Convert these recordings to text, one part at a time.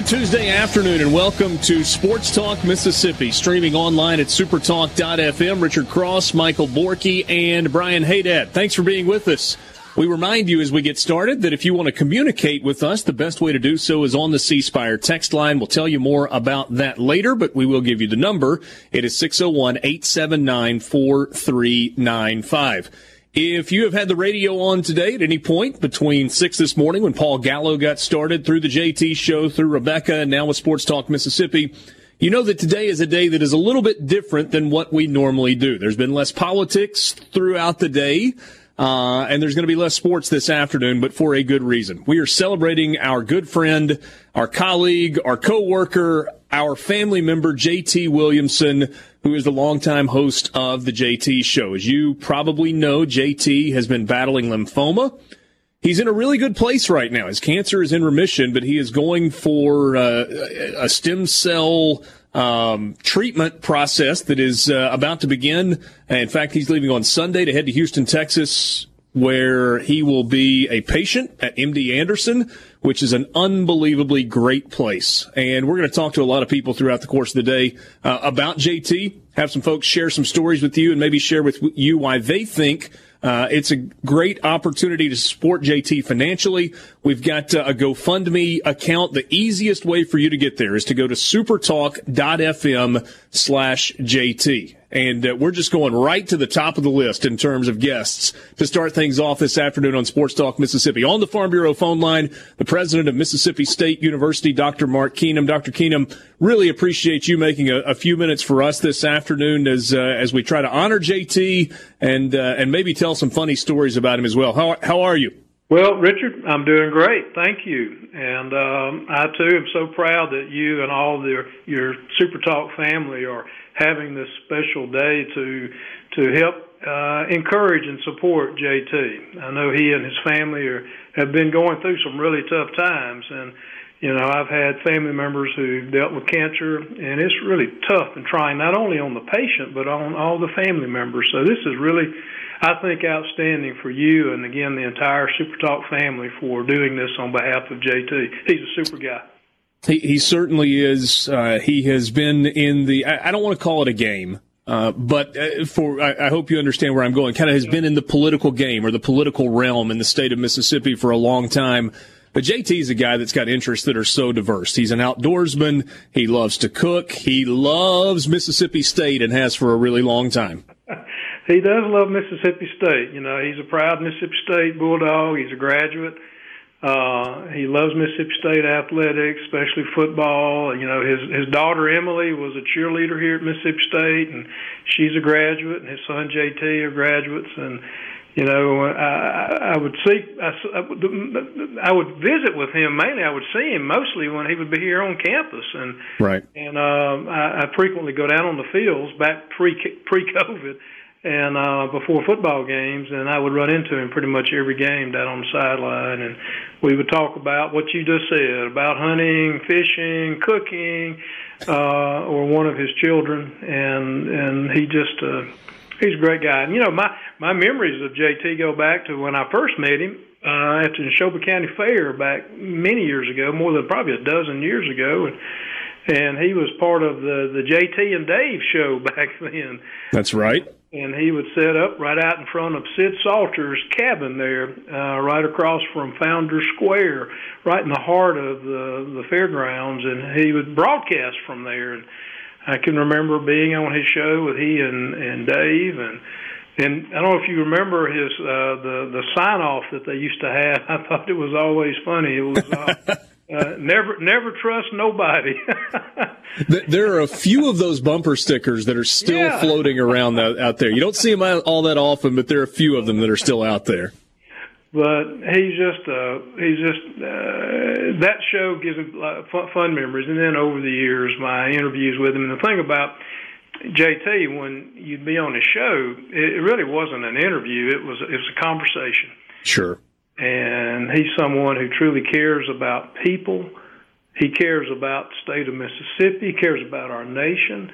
Good Tuesday afternoon and welcome to Sports Talk Mississippi, streaming online at supertalk.fm. Richard Cross, Michael Borky, and Brian Haydad. Thanks for being with us. We remind you as we get started that if you want to communicate with us, the best way to do so is on the C Spire text line. We'll tell you more about that later, but we will give you the number. It is 601 879 4395. If you have had the radio on today at any point between 6 this morning when Paul Gallo got started through the JT show, through Rebecca, and now with Sports Talk Mississippi, you know that today is a day that is a little bit different than what we normally do. There's been less politics throughout the day. Uh, and there's going to be less sports this afternoon, but for a good reason. We are celebrating our good friend, our colleague, our coworker, our family member, JT Williamson, who is the longtime host of the JT show. As you probably know, JT has been battling lymphoma. He's in a really good place right now. His cancer is in remission, but he is going for uh, a stem cell um, treatment process that is uh, about to begin. In fact, he's leaving on Sunday to head to Houston, Texas, where he will be a patient at MD Anderson, which is an unbelievably great place. And we're going to talk to a lot of people throughout the course of the day uh, about JT, have some folks share some stories with you, and maybe share with you why they think uh, it's a great opportunity to support JT financially. We've got uh, a GoFundMe account. The easiest way for you to get there is to go to supertalk.fm slash JT. And uh, we're just going right to the top of the list in terms of guests to start things off this afternoon on Sports Talk Mississippi. On the Farm Bureau phone line, the president of Mississippi State University, Dr. Mark Keenum. Dr. Keenum, really appreciate you making a, a few minutes for us this afternoon as uh, as we try to honor JT and uh, and maybe tell some funny stories about him as well. How how are you? Well, Richard, I'm doing great. Thank you. And um, I too am so proud that you and all the, your Super Talk family are having this special day to to help uh, encourage and support JT. I know he and his family are have been going through some really tough times, and you know I've had family members who dealt with cancer, and it's really tough and trying not only on the patient but on all the family members. So this is really. I think outstanding for you and again the entire Super Talk family for doing this on behalf of JT. He's a super guy. He, he certainly is. Uh, he has been in the. I, I, don't want to call it a game, uh, but uh, for I, I, hope you understand where I'm going. Kind of has been in the political game or the political realm in the state of Mississippi for a long time. But JT is a guy that's got interests that are so diverse. He's an outdoorsman. He loves to cook. He loves Mississippi State and has for a really long time. he does love Mississippi State. You know, he's a proud Mississippi State Bulldog. He's a graduate. Uh, he loves Mississippi State athletics, especially football. You know, his his daughter Emily was a cheerleader here at Mississippi State, and she's a graduate, and his son JT are graduates, and you know, I, I would see, I, I would visit with him mainly. I would see him mostly when he would be here on campus, and right. And um, I, I frequently go down on the fields back pre pre COVID and uh, before football games, and I would run into him pretty much every game down on the sideline, and we would talk about what you just said about hunting, fishing, cooking, uh, or one of his children, and and he just uh, he's a great guy. And you know, my my memories of JT go back to when I first met him uh, at the Neshoba County Fair back many years ago, more than probably a dozen years ago, and and he was part of the the JT and Dave show back then. That's right and he would set up right out in front of Sid Salter's cabin there, uh, right across from Founders Square, right in the heart of the the fairgrounds, and he would broadcast from there. And I can remember being on his show with he and and Dave, and and I don't know if you remember his uh, the the sign off that they used to have. I thought it was always funny. It was uh, uh, never never trust nobody. there are a few of those bumper stickers that are still yeah. floating around out there. You don't see them all that often, but there are a few of them that are still out there. But he's just uh, he's just uh, that show gives him fun, fun memories. And then over the years, my interviews with him. And the thing about JT, when you'd be on his show, it, it really wasn't an interview. It was it was a conversation. Sure. And he's someone who truly cares about people. He cares about the state of Mississippi. He cares about our nation,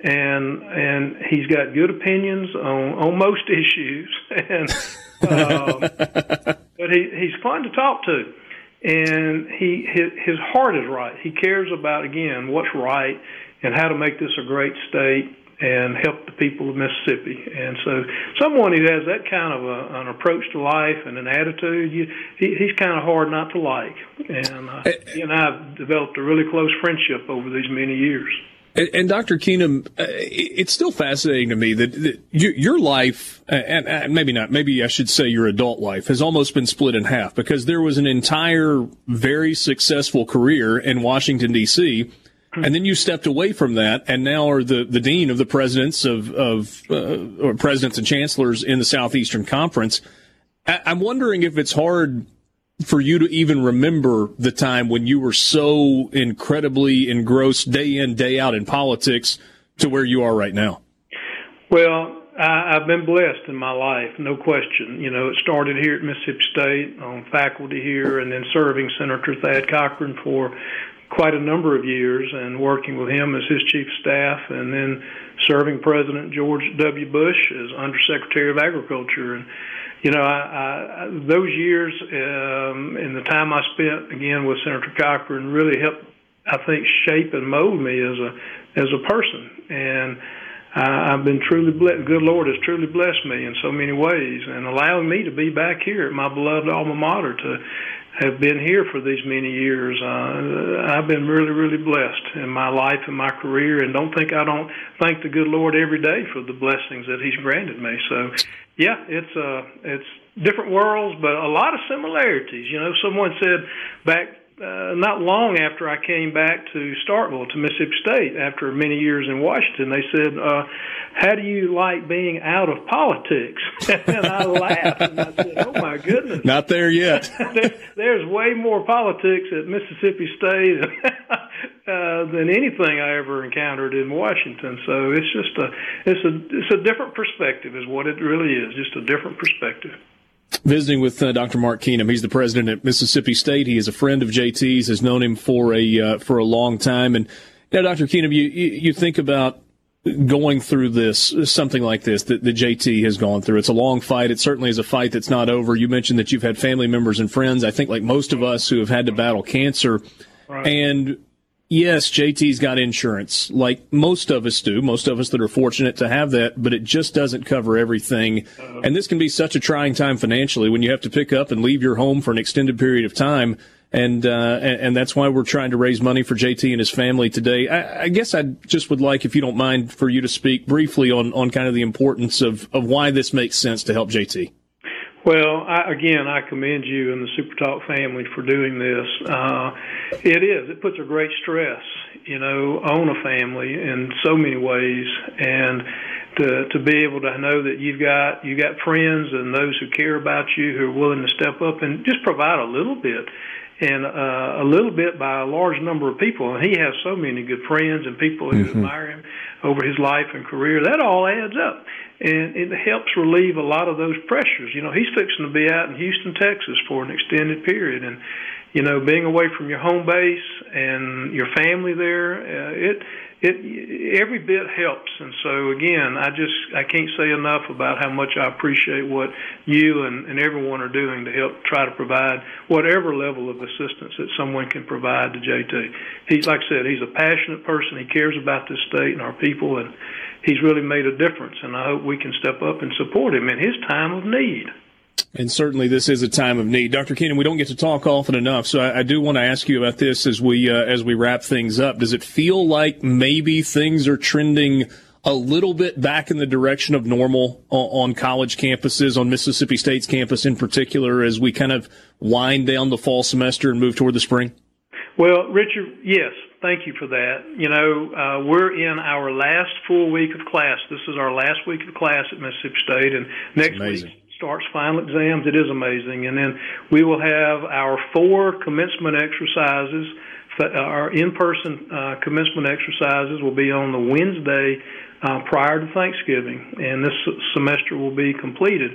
and and he's got good opinions on on most issues. And um, but he he's fun to talk to, and he his, his heart is right. He cares about again what's right and how to make this a great state and help the people of Mississippi. And so, someone who has that kind of a, an approach to life and an attitude, you, he, he's kind of hard not to like. And uh, he and I have developed a really close friendship over these many years. And, and Dr. Keenum, uh, it's still fascinating to me that, that you, your life, and, and, maybe not, maybe I should say your adult life, has almost been split in half because there was an entire very successful career in Washington, D.C and then you stepped away from that and now are the, the dean of the presidents of, of uh, or presidents and chancellors in the Southeastern Conference. I, I'm wondering if it's hard for you to even remember the time when you were so incredibly engrossed day in, day out in politics to where you are right now. Well, I, I've been blessed in my life, no question. You know, it started here at Mississippi State on faculty here and then serving Senator Thad Cochran for quite a number of years and working with him as his chief of staff and then serving President George W. Bush as Undersecretary of Agriculture. And, you know, I, I, those years um, and the time I spent again with Senator Cochran really helped, I think, shape and mold me as a as a person. And I, I've been truly blessed. Good Lord has truly blessed me in so many ways and allowing me to be back here at my beloved alma mater to have been here for these many years. Uh, I've been really, really blessed in my life and my career, and don't think I don't thank the good Lord every day for the blessings that He's granted me. So, yeah, it's uh, it's different worlds, but a lot of similarities. You know, someone said back uh, not long after I came back to Starkville, to Mississippi State, after many years in Washington, they said, uh, "How do you like being out of politics?" and I laughed and I said, "Oh my goodness, not there yet." there, there's way more politics at Mississippi State uh, than anything I ever encountered in Washington. So it's just a it's a it's a different perspective, is what it really is, just a different perspective visiting with uh, Dr. Mark Keenum. He's the president at Mississippi State. He is a friend of JT's, has known him for a uh, for a long time. And you now, Dr. Keenum, you you think about going through this something like this that the JT has gone through. It's a long fight. It certainly is a fight that's not over. You mentioned that you've had family members and friends. I think like most of us who have had to battle cancer, right. and yes, JT's got insurance, like most of us do, most of us that are fortunate to have that, but it just doesn't cover everything. And this can be such a trying time financially when you have to pick up and leave your home for an extended period of time. And, uh, and, that's why we're trying to raise money for JT and his family today. I, I guess I just would like, if you don't mind, for you to speak briefly on, on kind of the importance of, of why this makes sense to help JT. Well, I, again, I commend you and the Super Talk family for doing this. Uh, it is. It puts a great stress, you know, on a family in so many ways, and to to be able to know that you've got you got friends and those who care about you who are willing to step up and just provide a little bit and uh, a little bit by a large number of people. And he has so many good friends and people who mm-hmm. admire him over his life and career. That all adds up and it helps relieve a lot of those pressures. You know, he's fixing to be out in Houston, Texas for an extended period, and you know, being away from your home base and your family there, uh, it it every bit helps. And so again, I just I can't say enough about how much I appreciate what you and, and everyone are doing to help try to provide whatever level of assistance that someone can provide to JT. He's like I said, he's a passionate person. He cares about this state and our people, and he's really made a difference, and I hope we can step up and support him in his time of need. And certainly, this is a time of need, Dr. Keenum. We don't get to talk often enough, so I, I do want to ask you about this as we uh, as we wrap things up. Does it feel like maybe things are trending a little bit back in the direction of normal on college campuses, on Mississippi State's campus in particular, as we kind of wind down the fall semester and move toward the spring? Well, Richard, yes, thank you for that. You know, uh, we're in our last full week of class. This is our last week of class at Mississippi State, and next week starts final exams. It is amazing, and then we will have our four commencement exercises uh, our in-person uh, commencement exercises will be on the Wednesday uh, prior to Thanksgiving, and this semester will be completed.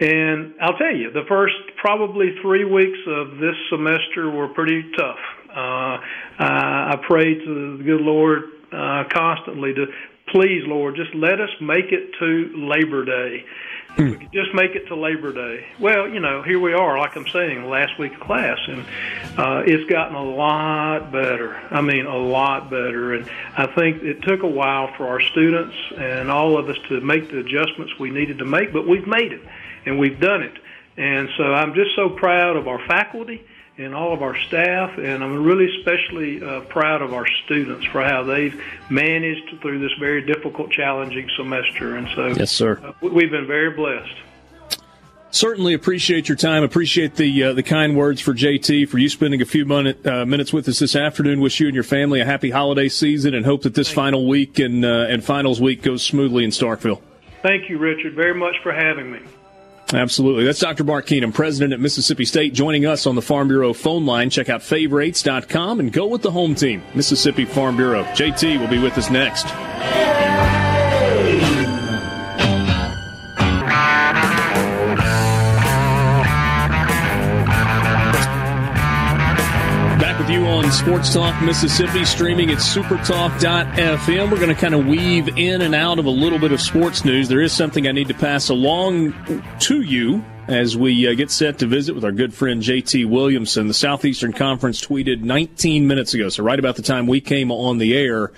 And I'll tell you, the first probably three weeks of this semester were pretty tough. Uh, I pray to the good Lord uh, constantly to please, Lord, just let us make it to Labor Day. Hmm. We could just make it to Labor Day. Well, you know, here we are, like I'm saying, last week of class, and uh, it's gotten a lot better. I mean, a lot better. And I think it took a while for our students and all of us to make the adjustments we needed to make, but we've made it, and we've done it. And so I'm just so proud of our faculty and all of our staff, and I'm really especially uh, proud of our students for how they've managed through this very difficult, challenging semester. And so, yes, sir, uh, we've been very blessed. Certainly appreciate your time. Appreciate the uh, the kind words for JT for you spending a few minute, uh, minutes with us this afternoon. Wish you and your family a happy holiday season, and hope that this Thank final you. week and uh, and finals week goes smoothly in Starkville. Thank you, Richard, very much for having me. Absolutely. That's Dr. Mark Keenum, president at Mississippi State, joining us on the Farm Bureau phone line. Check out favorites.com and go with the home team, Mississippi Farm Bureau. JT will be with us next. Sports Talk Mississippi, streaming at supertalk.fm. We're going to kind of weave in and out of a little bit of sports news. There is something I need to pass along to you as we uh, get set to visit with our good friend JT Williamson. The Southeastern Conference tweeted 19 minutes ago, so right about the time we came on the air,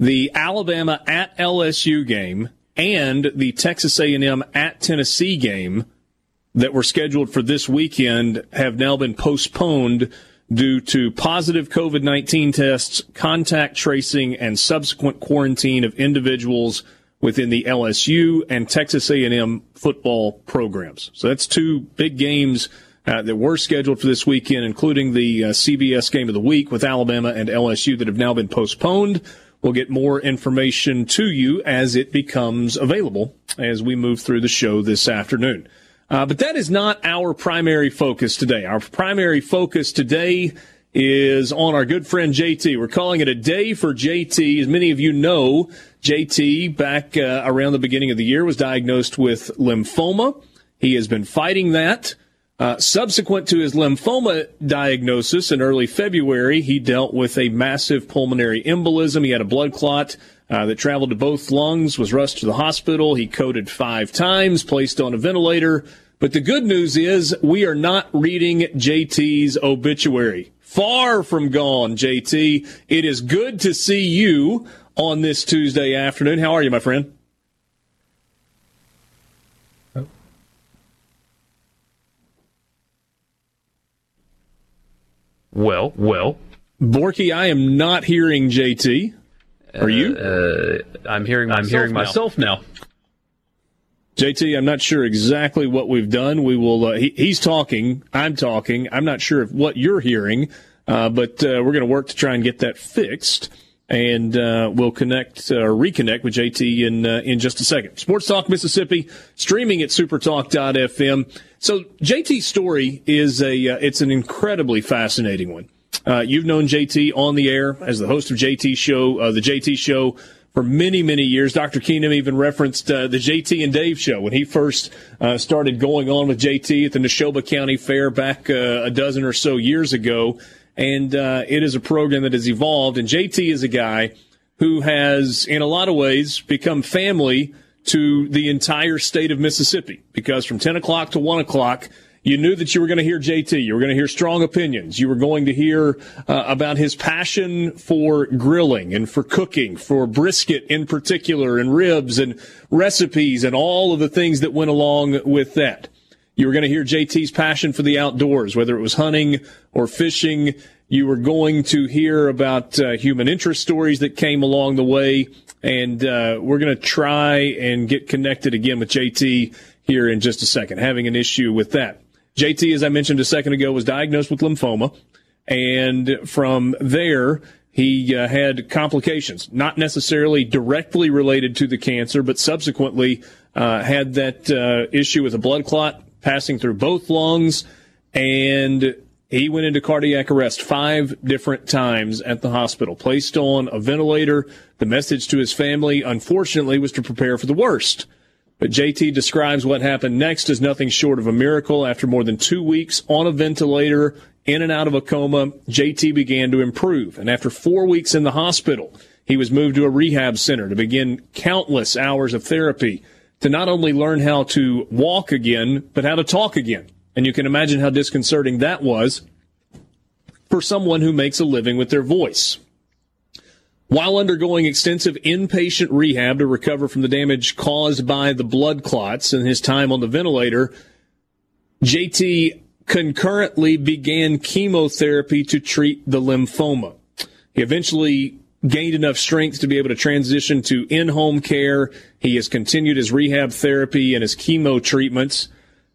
the Alabama at LSU game and the Texas A&M at Tennessee game that were scheduled for this weekend have now been postponed due to positive COVID-19 tests, contact tracing, and subsequent quarantine of individuals within the LSU and Texas A&M football programs. So that's two big games uh, that were scheduled for this weekend, including the uh, CBS game of the week with Alabama and LSU that have now been postponed. We'll get more information to you as it becomes available as we move through the show this afternoon. Uh, but that is not our primary focus today. Our primary focus today is on our good friend JT. We're calling it a day for JT. As many of you know, JT back uh, around the beginning of the year was diagnosed with lymphoma. He has been fighting that. Uh, subsequent to his lymphoma diagnosis in early February, he dealt with a massive pulmonary embolism. He had a blood clot uh, that traveled to both lungs, was rushed to the hospital. He coded five times, placed on a ventilator, but the good news is we are not reading JT's obituary. Far from gone, JT. It is good to see you on this Tuesday afternoon. How are you, my friend? Well, well. Borky, I am not hearing JT. Are you? Uh, I'm hearing myself I'm hearing now. myself now. JT, I'm not sure exactly what we've done. We will. Uh, he, he's talking. I'm talking. I'm not sure if what you're hearing, uh, but uh, we're going to work to try and get that fixed. And uh, we'll connect uh, reconnect with JT in uh, in just a second. Sports Talk Mississippi, streaming at supertalk.fm. So JT's story is a it's an incredibly fascinating one. you've known JT on the air as the host of JT Show, the JT Show for many, many years. Dr. Keenum even referenced uh, the JT and Dave show when he first uh, started going on with JT at the Neshoba County Fair back uh, a dozen or so years ago. And uh, it is a program that has evolved. And JT is a guy who has, in a lot of ways, become family to the entire state of Mississippi because from 10 o'clock to 1 o'clock, you knew that you were going to hear JT. You were going to hear strong opinions. You were going to hear uh, about his passion for grilling and for cooking, for brisket in particular, and ribs and recipes and all of the things that went along with that. You were going to hear JT's passion for the outdoors, whether it was hunting or fishing. You were going to hear about uh, human interest stories that came along the way. And uh, we're going to try and get connected again with JT here in just a second, having an issue with that. JT, as I mentioned a second ago, was diagnosed with lymphoma. And from there, he uh, had complications, not necessarily directly related to the cancer, but subsequently uh, had that uh, issue with a blood clot passing through both lungs, and he went into cardiac arrest five different times at the hospital, placed on a ventilator. The message to his family, unfortunately, was to prepare for the worst. But JT describes what happened next as nothing short of a miracle. After more than two weeks on a ventilator, in and out of a coma, JT began to improve. And after four weeks in the hospital, he was moved to a rehab center to begin countless hours of therapy to not only learn how to walk again, but how to talk again. And you can imagine how disconcerting that was for someone who makes a living with their voice. While undergoing extensive inpatient rehab to recover from the damage caused by the blood clots and his time on the ventilator, JT concurrently began chemotherapy to treat the lymphoma. He eventually gained enough strength to be able to transition to in-home care. He has continued his rehab therapy and his chemo treatments.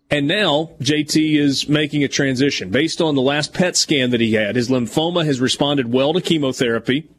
And now JT is making a transition based on the last PET scan that he had. His lymphoma has responded well to chemotherapy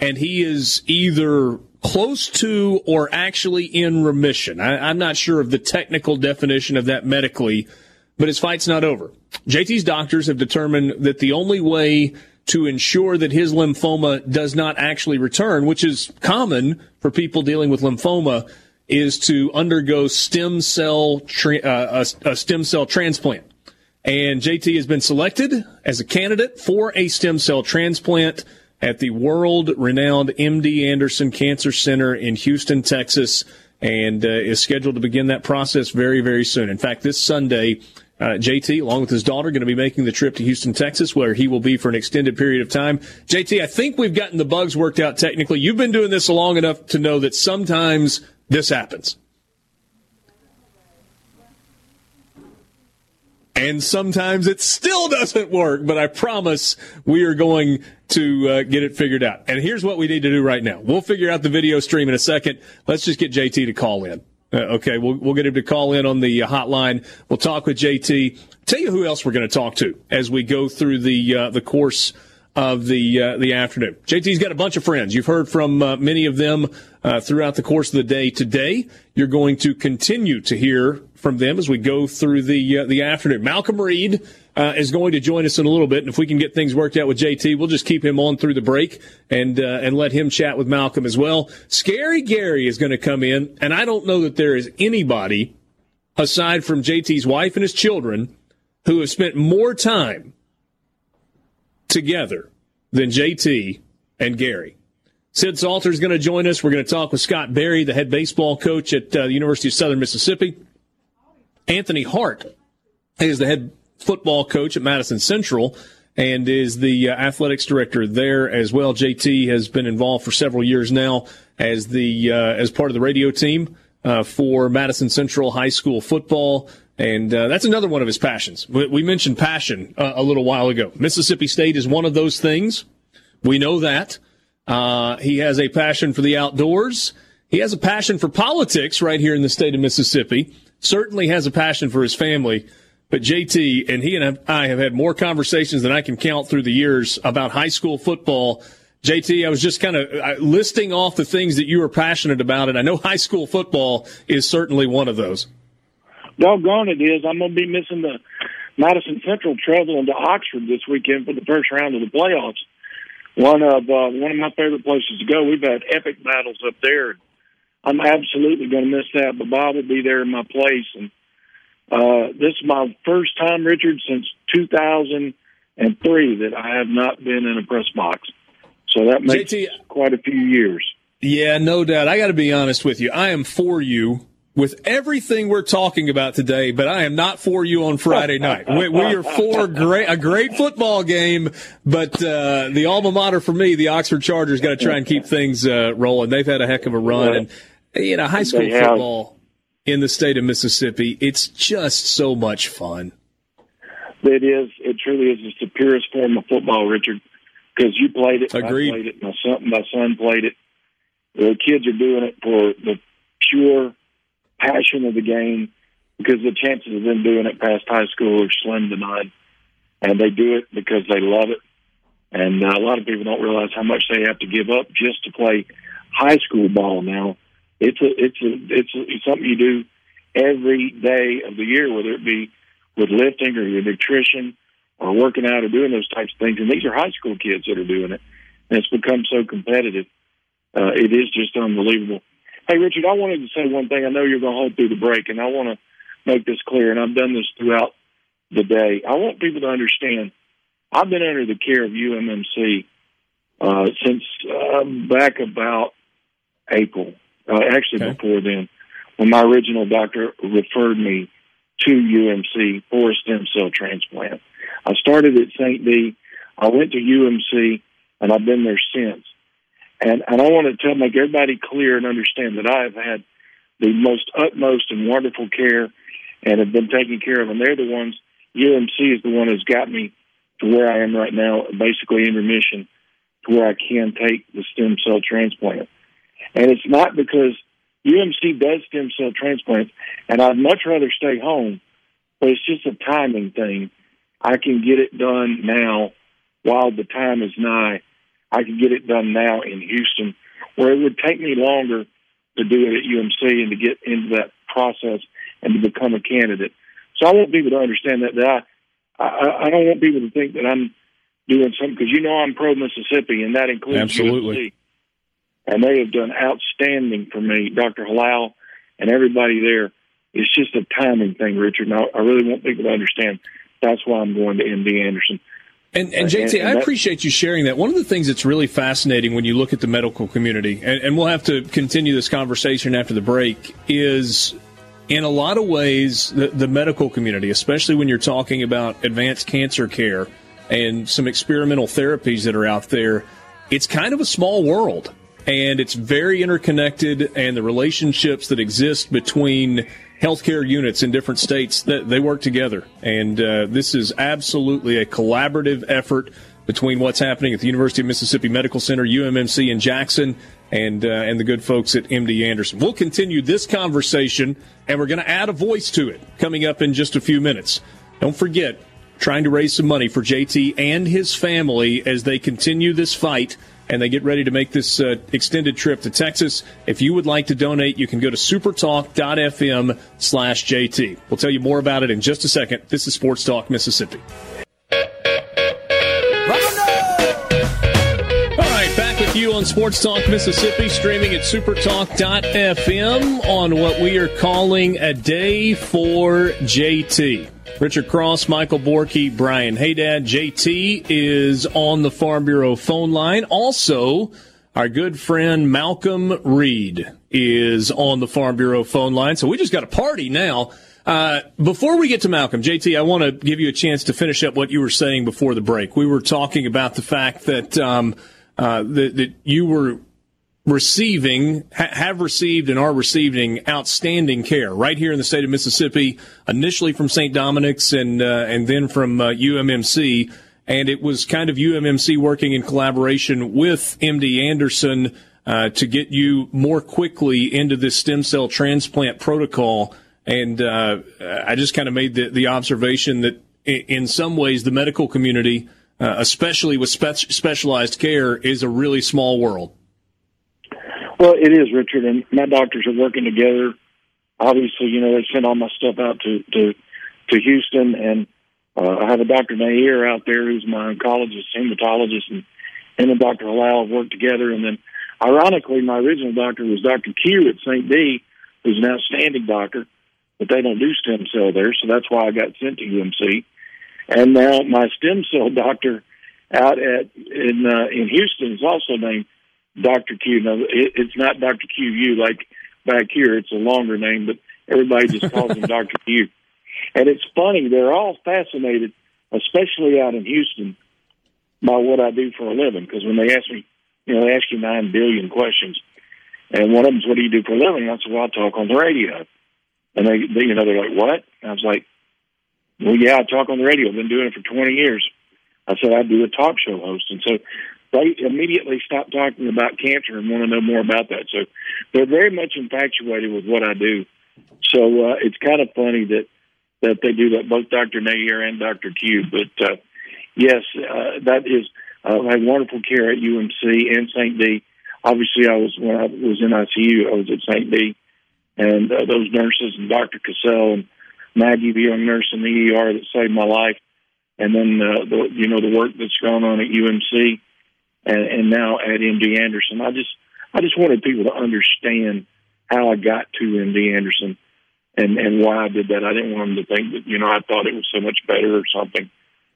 and he is either close to or actually in remission. I, am not sure of the technical definition of that medically, but his fight's not over. JT's doctors have determined that the only way to ensure that his lymphoma does not actually return, which is common for people dealing with lymphoma, is to undergo stem cell tra- uh, a, a stem cell transplant. And JT has been selected as a candidate for a stem cell transplant at the world renowned MD Anderson Cancer Center in Houston, Texas, and uh, is scheduled to begin that process very, very soon. In fact, this Sunday, uh, JT, along with his daughter, going to be making the trip to Houston, Texas, where he will be for an extended period of time. JT, I think we've gotten the bugs worked out technically. You've been doing this long enough to know that sometimes this happens. And sometimes it still doesn't work, but I promise we are going to uh, get it figured out. And here's what we need to do right now. We'll figure out the video stream in a second. Let's just get JT to call in. Uh, okay, we'll, we'll get him to call in on the uh, hotline. We'll talk with JT. Tell you who else we're going to talk to as we go through the uh, the course of the uh, the afternoon. JT's got a bunch of friends. You've heard from uh, many of them uh, throughout the course of the day today. You're going to continue to hear from them as we go through the the afternoon. Malcolm Reed uh, is going to join us in a little bit. And if we can get things worked out with JT, we'll just keep him on through the break and uh, and let him chat with Malcolm as well. Scary Gary is going to come in, and I don't know that there is anybody aside from JT's wife and his children who have spent more time together than JT and Gary. Sid Salter is going to join us. We're going to talk with Scott Berry, the head baseball coach at uh, the University of Southern Mississippi. Anthony Hart is the head football coach at Madison Central and is the uh, athletics director there as well. JT has been involved for several years now as the uh, as part of the radio team uh, for Madison Central High School football. And uh, that's another one of his passions. We, we mentioned passion uh, a little while ago. Mississippi State is one of those things. We know that. Uh, he has a passion for the outdoors. He has a passion for politics right here in the state of Mississippi. Certainly has a passion for his family. But JT and he and I have had more conversations than I can count through the years about high school football. JT, I was just kind of listing off the things that you were passionate about, and I know high school football is certainly one of those. Doggone it is. I'm going to be missing the Madison Central traveling to Oxford this weekend for the first round of the playoffs. One of uh, one of my favorite places to go. We've had epic battles up there. I'm absolutely going to miss that, but Bob will be there in my place, and uh, this is my first time, Richard, since 2003 that I have not been in a press box. So that makes JT, quite a few years. Yeah, no doubt. I got to be honest with you. I am for you with everything we're talking about today, but I am not for you on Friday night. We, we are for great, a great football game, but uh, the alma mater for me, the Oxford Chargers, got to try and keep things uh, rolling. They've had a heck of a run, and you know, high school football in the state of Mississippi. It's just so much fun. It is. It truly is. It's the purest form of football, Richard. Because you played it, Agreed. I played it. My son, my son played it. The kids are doing it for the pure passion of the game. Because the chances of them doing it past high school are slim to none, and they do it because they love it. And uh, a lot of people don't realize how much they have to give up just to play high school ball now. It's a it's a it's, a, it's something you do every day of the year, whether it be with lifting or your nutrition or working out or doing those types of things. And these are high school kids that are doing it, and it's become so competitive. Uh, it is just unbelievable. Hey, Richard, I wanted to say one thing. I know you're going to hold through the break, and I want to make this clear. And I've done this throughout the day. I want people to understand. I've been under the care of UMMC uh, since uh, back about April, uh, actually okay. before then, when my original doctor referred me to UMC for a stem cell transplant. I started at St. D. I went to UMC, and I've been there since. And and I want to tell make everybody clear and understand that I have had the most utmost and wonderful care, and have been taken care of. And they're the ones. UMC is the one that's got me to where I am right now, basically in remission, to where I can take the stem cell transplant. And it's not because UMC does stem cell transplants, and I'd much rather stay home, but it's just a timing thing. I can get it done now while the time is nigh. I can get it done now in Houston, where it would take me longer to do it at UMC and to get into that process and to become a candidate. So I want people to understand that, that I, I, I don't want people to think that I'm doing something because you know I'm pro Mississippi, and that includes Absolutely. UMC and they have done outstanding for me, Dr. Halal and everybody there. It's just a timing thing, Richard. And I, really want people to understand that's why I'm going to MD Anderson. And, and JT, and, I appreciate you sharing that. One of the things that's really fascinating when you look at the medical community, and, and we'll have to continue this conversation after the break, is in a lot of ways, the, the medical community, especially when you're talking about advanced cancer care and some experimental therapies that are out there, it's kind of a small world and it's very interconnected and the relationships that exist between healthcare units in different states that they work together and uh, this is absolutely a collaborative effort between what's happening at the University of Mississippi Medical Center, UMMC in Jackson, and uh, and the good folks at MD Anderson. We'll continue this conversation, and we're going to add a voice to it coming up in just a few minutes. Don't forget, trying to raise some money for JT and his family as they continue this fight and they get ready to make this uh, extended trip to Texas. If you would like to donate, you can go to supertalk.fm slash JT. We'll tell you more about it in just a second. This is Sports Talk Mississippi. All right, back with you on Sports Talk Mississippi, streaming at supertalk.fm on what we are calling a day for JT. Richard Cross, Michael Borky, Brian Haydad, JT is on the Farm Bureau phone line. Also, our good friend Malcolm Reed is on the Farm Bureau phone line. So we just got a party now. Uh, before we get to Malcolm, JT, I want to give you a chance to finish up what you were saying before the break. We were talking about the fact that um, uh, that, that you were receiving, ha- have received, and are receiving outstanding care right here in the state of Mississippi. Initially from St. Dominic's and uh, and then from uh, UMMC, and it was kind of UMMC working in collaboration with MD Anderson uh, to get you more quickly into this stem cell transplant protocol. And uh, I just kind of made the, the observation that in some ways the medical community, uh, especially with spe- specialized care, is a really small world. Well, it is, Richard, and my doctors are working together. Obviously, you know, they sent all my stuff out to to, to Houston, and uh, I have a Dr. Nair out there who's my oncologist, hematologist, and him and Dr. Halal have worked together. And then, ironically, my original doctor was Dr. Q at St. D, who's an outstanding doctor, but they don't do stem cell there, so that's why I got sent to UMC. And now my stem cell doctor out at in uh, in Houston is also named Dr. Q. Now, it, it's not Dr. QU like back here. It's a longer name, but everybody just calls him Dr. Q. And it's funny, they're all fascinated, especially out in Houston, by what I do for a living. Because when they ask me, you know, they ask you nine billion questions. And one of them is, what do you do for a living? I said, well, I talk on the radio. And they, they you know, they're like, what? And I was like, well, yeah, I talk on the radio. I've been doing it for 20 years. I said I'd do a talk show host. And so they immediately stop talking about cancer and want to know more about that. So they're very much infatuated with what I do. So uh, it's kind of funny that that they do that, both Dr. Nair and Dr. Q. But uh, yes, uh, that is uh, wonderful care at UMC and St. D. Obviously, I was when I was in ICU, I was at St. D, and uh, those nurses and Dr. Cassell and Maggie, the young nurse in the ER that saved my life, and then uh, the you know the work that's gone on at UMC, and, and now at MD Anderson. I just I just wanted people to understand how I got to MD Anderson and and why I did that. I didn't want them to think that you know I thought it was so much better or something.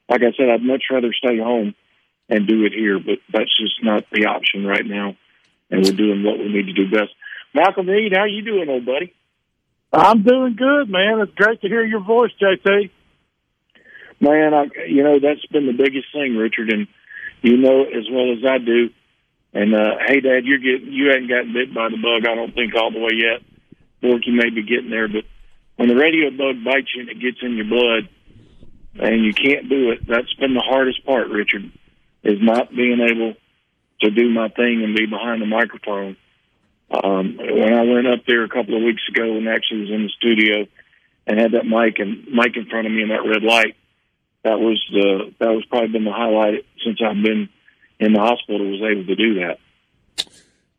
Like I said, I'd much rather stay home and do it here, but that's just not the option right now. And we're doing what we need to do best. Malcolm Reed, how you doing, old buddy? I'm doing good, man. It's great to hear your voice, JT. Man, I, you know that's been the biggest thing, Richard, and you know as well as I do. And uh, hey, Dad, you're getting you hadn't gotten bit by the bug. I don't think all the way yet. Bork, you may be getting there, but when the radio bug bites you and it gets in your blood, and you can't do it, that's been the hardest part, Richard, is not being able to do my thing and be behind the microphone. Um, when I went up there a couple of weeks ago and actually was in the studio and had that mic and mic in front of me and that red light, that was the that was probably been the highlight since I've been in the hospital was able to do that.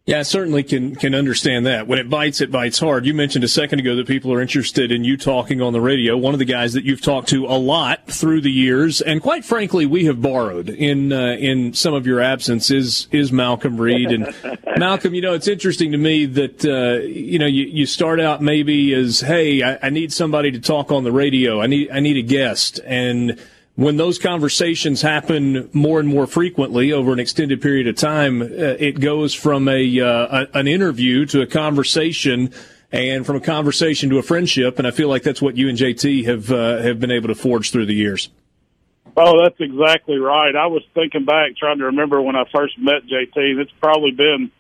Yeah, I certainly can can understand that. When it bites, it bites hard. You mentioned a second ago that people are interested in you talking on the radio. One of the guys that you've talked to a lot through the years, and quite frankly, we have borrowed in uh, in some of your absence is is Malcolm Reed. And Malcolm, you know, it's interesting to me that uh, you know you, you start out maybe as, hey, I, I need somebody to talk on the radio. I need I need a guest, and when those conversations happen more and more frequently over an extended period of time, uh, it goes from a, uh, a, an interview to a conversation, and from a conversation to a friendship. And I feel like that's what you and JT have uh, have been able to forge through the years. Oh, that's exactly right. I was thinking back, trying to remember when I first met JT. It's probably been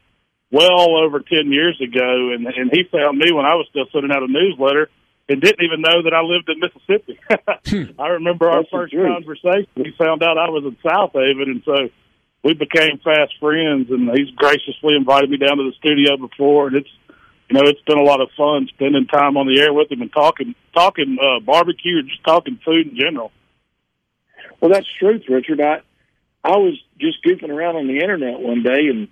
well over ten years ago, and and he found me when I was still sending out a newsletter and didn't even know that I lived in Mississippi. Hmm. I remember our first conversation. He found out I was in Southaven, and so we became fast friends. And he's graciously invited me down to the studio before, and it's you know it's been a lot of fun spending time on the air with him and talking talking uh, barbecue and just talking food in general. Well, that's truth, Richard. I I was just goofing around on the internet one day and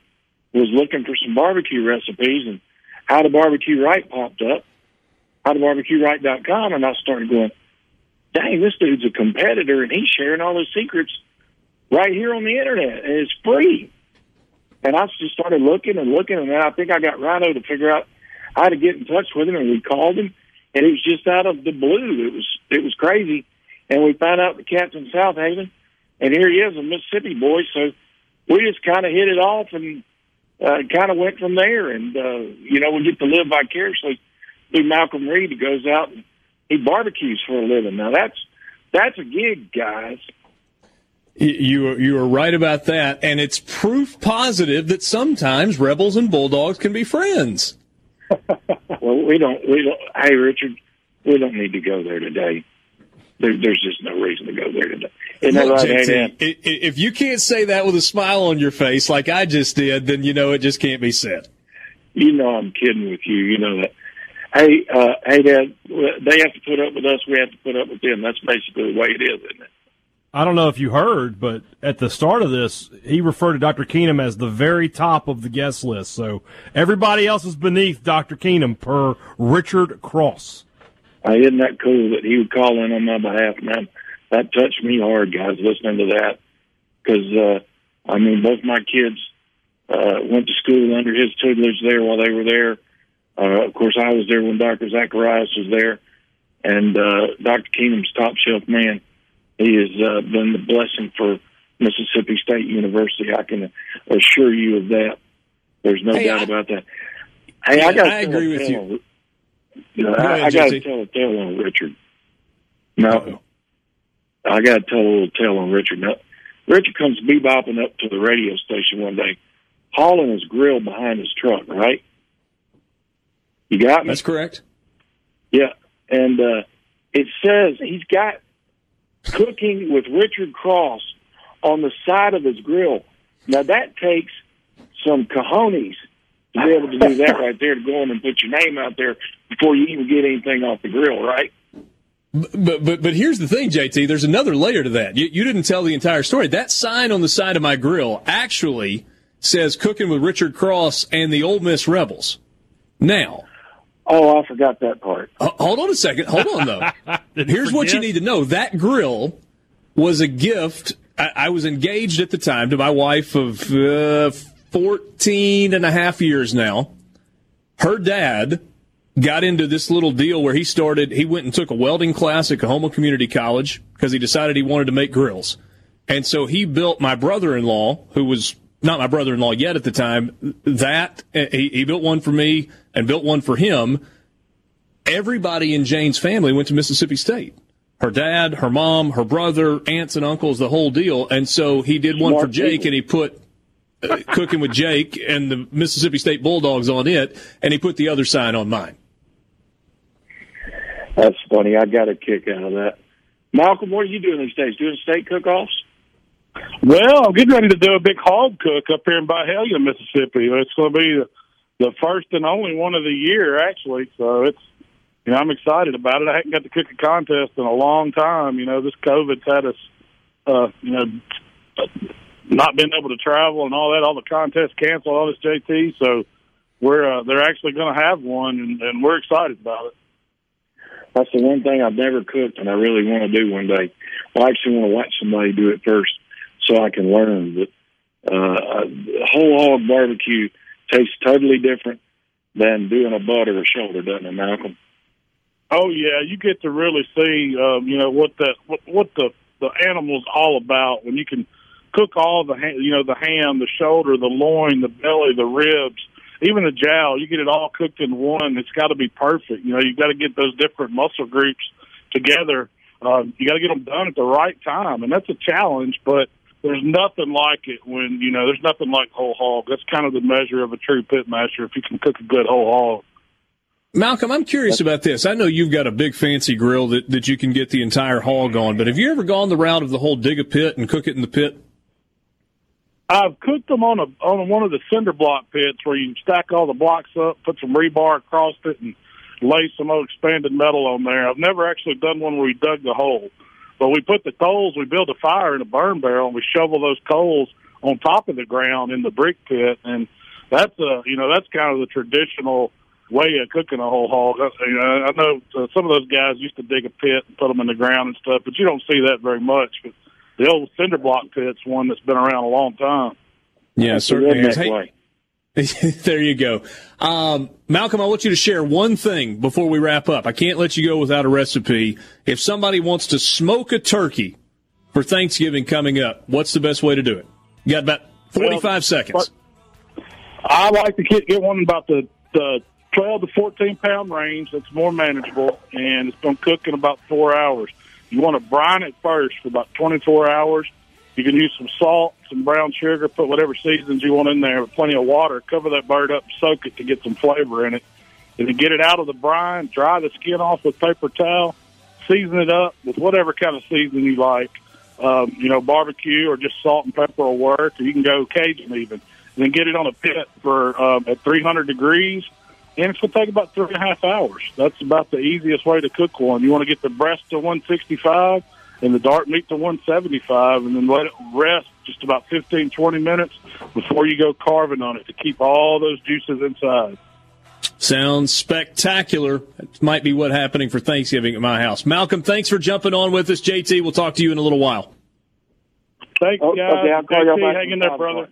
was looking for some barbecue recipes, and how to barbecue right popped up howtobarbecueright.com, and I started going, dang, this dude's a competitor, and he's sharing all his secrets right here on the internet, and it's free. And I just started looking and looking, and then I think I got Rhino to figure out how to get in touch with him, and we called him, and it was just out of the blue. It was it was crazy, and we found out the cat's in Southaven, and here he is, a Mississippi boy. So we just kind of hit it off and uh, kind of went from there, and uh, you know we get to live vicariously through Malcolm Reed goes out and he barbecues for a living. Now that's that's a gig, guys. You you are right about that, and it's proof positive that sometimes rebels and bulldogs can be friends. well, we don't we don't. Hey, Richard, we don't need to go there today. There, there's just no reason to go there today. That right, JT, if you can't say that with a smile on your face like I just did, then you know it just can't be said. You know I'm kidding with you. You know that hey, uh, hey, Dad, they have to put up with us. We have to put up with them. That's basically the way it is, isn't it? I don't know if you heard, but at the start of this, he referred to Dr. Keenum as the very top of the guest list. So everybody else is beneath Dr. Keenum per Richard Cross. Uh, isn't that cool that he would call in on my behalf? Man, that touched me hard, guys, listening to that. Because, uh, I mean, both my kids uh, went to school under his tutelage there while they were there. Uh, of course, I was there when Dr. Zacharias was there, and uh, Dr. Keenum's top shelf man. He has uh, been the blessing for Mississippi State University. I can assure you of that. There's no hey, doubt I, about that. Hey, yeah, I got. I agree with you. you know, I, I got to tell a tale on Richard. No, Uh-oh. I got to tell a little tale on Richard. Now, Richard comes bebopping up to the radio station one day, hauling his grill behind his truck, right? You got me? That's correct. Yeah. and uh, it says he's got cooking with Richard Cross on the side of his grill. Now that takes some cojones to be able to do that right there to go in and put your name out there before you even get anything off the grill, right? But but but here's the thing, JT. There's another layer to that. You, you didn't tell the entire story. That sign on the side of my grill actually says "Cooking with Richard Cross" and the Ole Miss Rebels. Now, oh, I forgot that part. Uh, hold on a second. Hold on though. here's what you need to know. That grill was a gift. I, I was engaged at the time to my wife of uh, 14 and a half years now. Her dad got into this little deal where he started, he went and took a welding class at Coahoma Community College because he decided he wanted to make grills. And so he built my brother in law, who was not my brother in law yet at the time, that he, he built one for me and built one for him. Everybody in Jane's family went to Mississippi State. Her dad, her mom, her brother, aunts and uncles, the whole deal. And so he did one for Jake and he put uh, cooking with Jake and the Mississippi State Bulldogs on it, and he put the other sign on mine. That's funny. I got a kick out of that. Malcolm, what are you doing these days? Doing state cook-offs? Well, I'm getting ready to do a big hog cook up here in Byhalia, Mississippi. It's going to be the, first and only one of the year, actually. So it's, you know, I'm excited about it. I haven't got to cook a contest in a long time. You know, this COVID's had us, uh, you know, not being able to travel and all that. All the contests canceled. All this JT. So we're uh, they're actually going to have one, and, and we're excited about it. That's the one thing I've never cooked, and I really want to do one day. Well, I actually want to watch somebody do it first, so I can learn. But uh, whole hog barbecue tastes totally different than doing a butt or a shoulder, doesn't it, Malcolm? Oh yeah, you get to really see, um, you know, what the what, what the the animal's all about when you can cook all the you know the ham, the shoulder, the loin, the belly, the ribs, even the jowl, you get it all cooked in one. It's got to be perfect. You know, you got to get those different muscle groups together. Uh, you got to get them done at the right time, and that's a challenge. But there's nothing like it when you know there's nothing like whole hog. That's kind of the measure of a true pit master if you can cook a good whole hog. Malcolm, I'm curious about this. I know you've got a big fancy grill that, that you can get the entire hog on, but have you ever gone the route of the whole dig a pit and cook it in the pit? I've cooked them on a on one of the cinder block pits where you stack all the blocks up, put some rebar across it, and lay some old expanded metal on there. I've never actually done one where we dug the hole, but we put the coals. We build a fire in a burn barrel, and we shovel those coals on top of the ground in the brick pit, and that's a you know that's kind of the traditional way of cooking a whole hog. You know, I know uh, some of those guys used to dig a pit and put them in the ground and stuff, but you don't see that very much. But the old cinder block pit's one that's been around a long time. Yeah, certainly is. Hey, there you go. Um, Malcolm, I want you to share one thing before we wrap up. I can't let you go without a recipe. If somebody wants to smoke a turkey for Thanksgiving coming up, what's the best way to do it? You got about 45 well, seconds. I like to get, get one about the, the 12 to 14 pound range that's more manageable, and it's going to cook in about four hours. You want to brine it first for about 24 hours. You can use some salt, some brown sugar, put whatever seasons you want in there, plenty of water. Cover that bird up, soak it to get some flavor in it. And then get it out of the brine, dry the skin off with paper towel, season it up with whatever kind of season you like. Um, you know, barbecue or just salt and pepper will work, or you can go Cajun even. And then get it on a pit for um, at 300 degrees and it's going to take about three and a half hours. That's about the easiest way to cook one. You want to get the breast to 165 and the dark meat to 175, and then let it rest just about 15, 20 minutes before you go carving on it to keep all those juices inside. Sounds spectacular. It might be what happening for Thanksgiving at my house. Malcolm, thanks for jumping on with us. JT, we'll talk to you in a little while. Thanks, oh, guys. Okay, I'll call JT, hang in there, brother.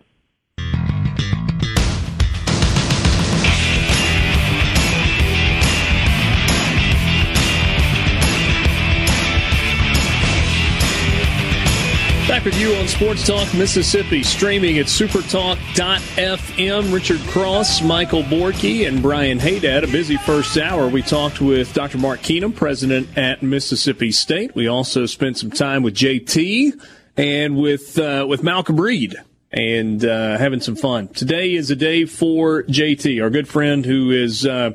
Back with you on Sports Talk Mississippi, streaming at supertalk.fm. Richard Cross, Michael Borky, and Brian Haydad. A busy first hour. We talked with Dr. Mark Keenum, president at Mississippi State. We also spent some time with JT and with uh, with Malcolm Reed and uh, having some fun. Today is a day for JT, our good friend who is. Uh,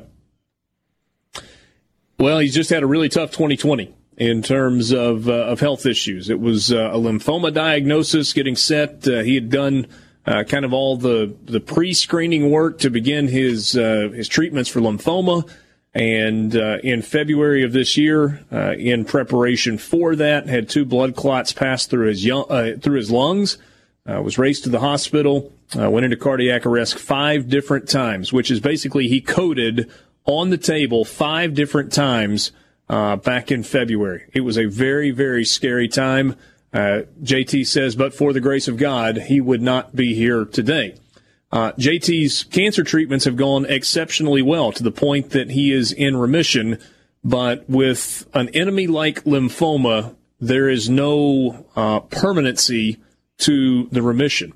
Well, he's just had a really tough 2020 in terms of uh, of health issues. It was uh, a lymphoma diagnosis getting set. Uh, he had done uh, kind of all the the pre screening work to begin his uh, his treatments for lymphoma. And uh, in February of this year, in preparation for that, had two blood clots pass through his young, through his lungs. was raced to the hospital. went into cardiac arrest five different times, which is basically he coded on the table five different times uh, back in February. It was a very, very scary time. Uh, JT says, but for the grace of God, he would not be here today. Uh, JT's cancer treatments have gone exceptionally well to the point that he is in remission. But with an enemy like lymphoma, there is no uh, permanency to the remission.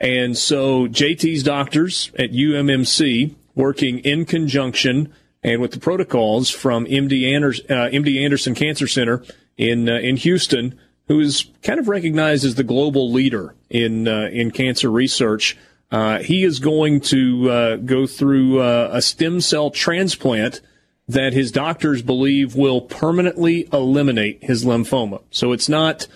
And so JT's doctors at UMMC, working in conjunction and with the protocols from MD Anderson, uh, MD Anderson Cancer Center in uh, in Houston, who is kind of recognized as the global leader in uh, in cancer research. Uh, he is going to uh, go through uh, a stem cell transplant that his doctors believe will permanently eliminate his lymphoma. So it's not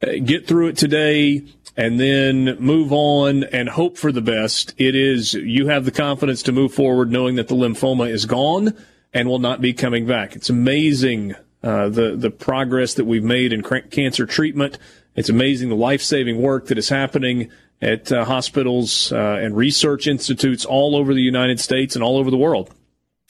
get through it today and then move on and hope for the best. It is you have the confidence to move forward knowing that the lymphoma is gone and will not be coming back. It's amazing uh, the the progress that we've made in cancer treatment. It's amazing the life saving work that is happening at uh, hospitals uh, and research institutes all over the United States and all over the world.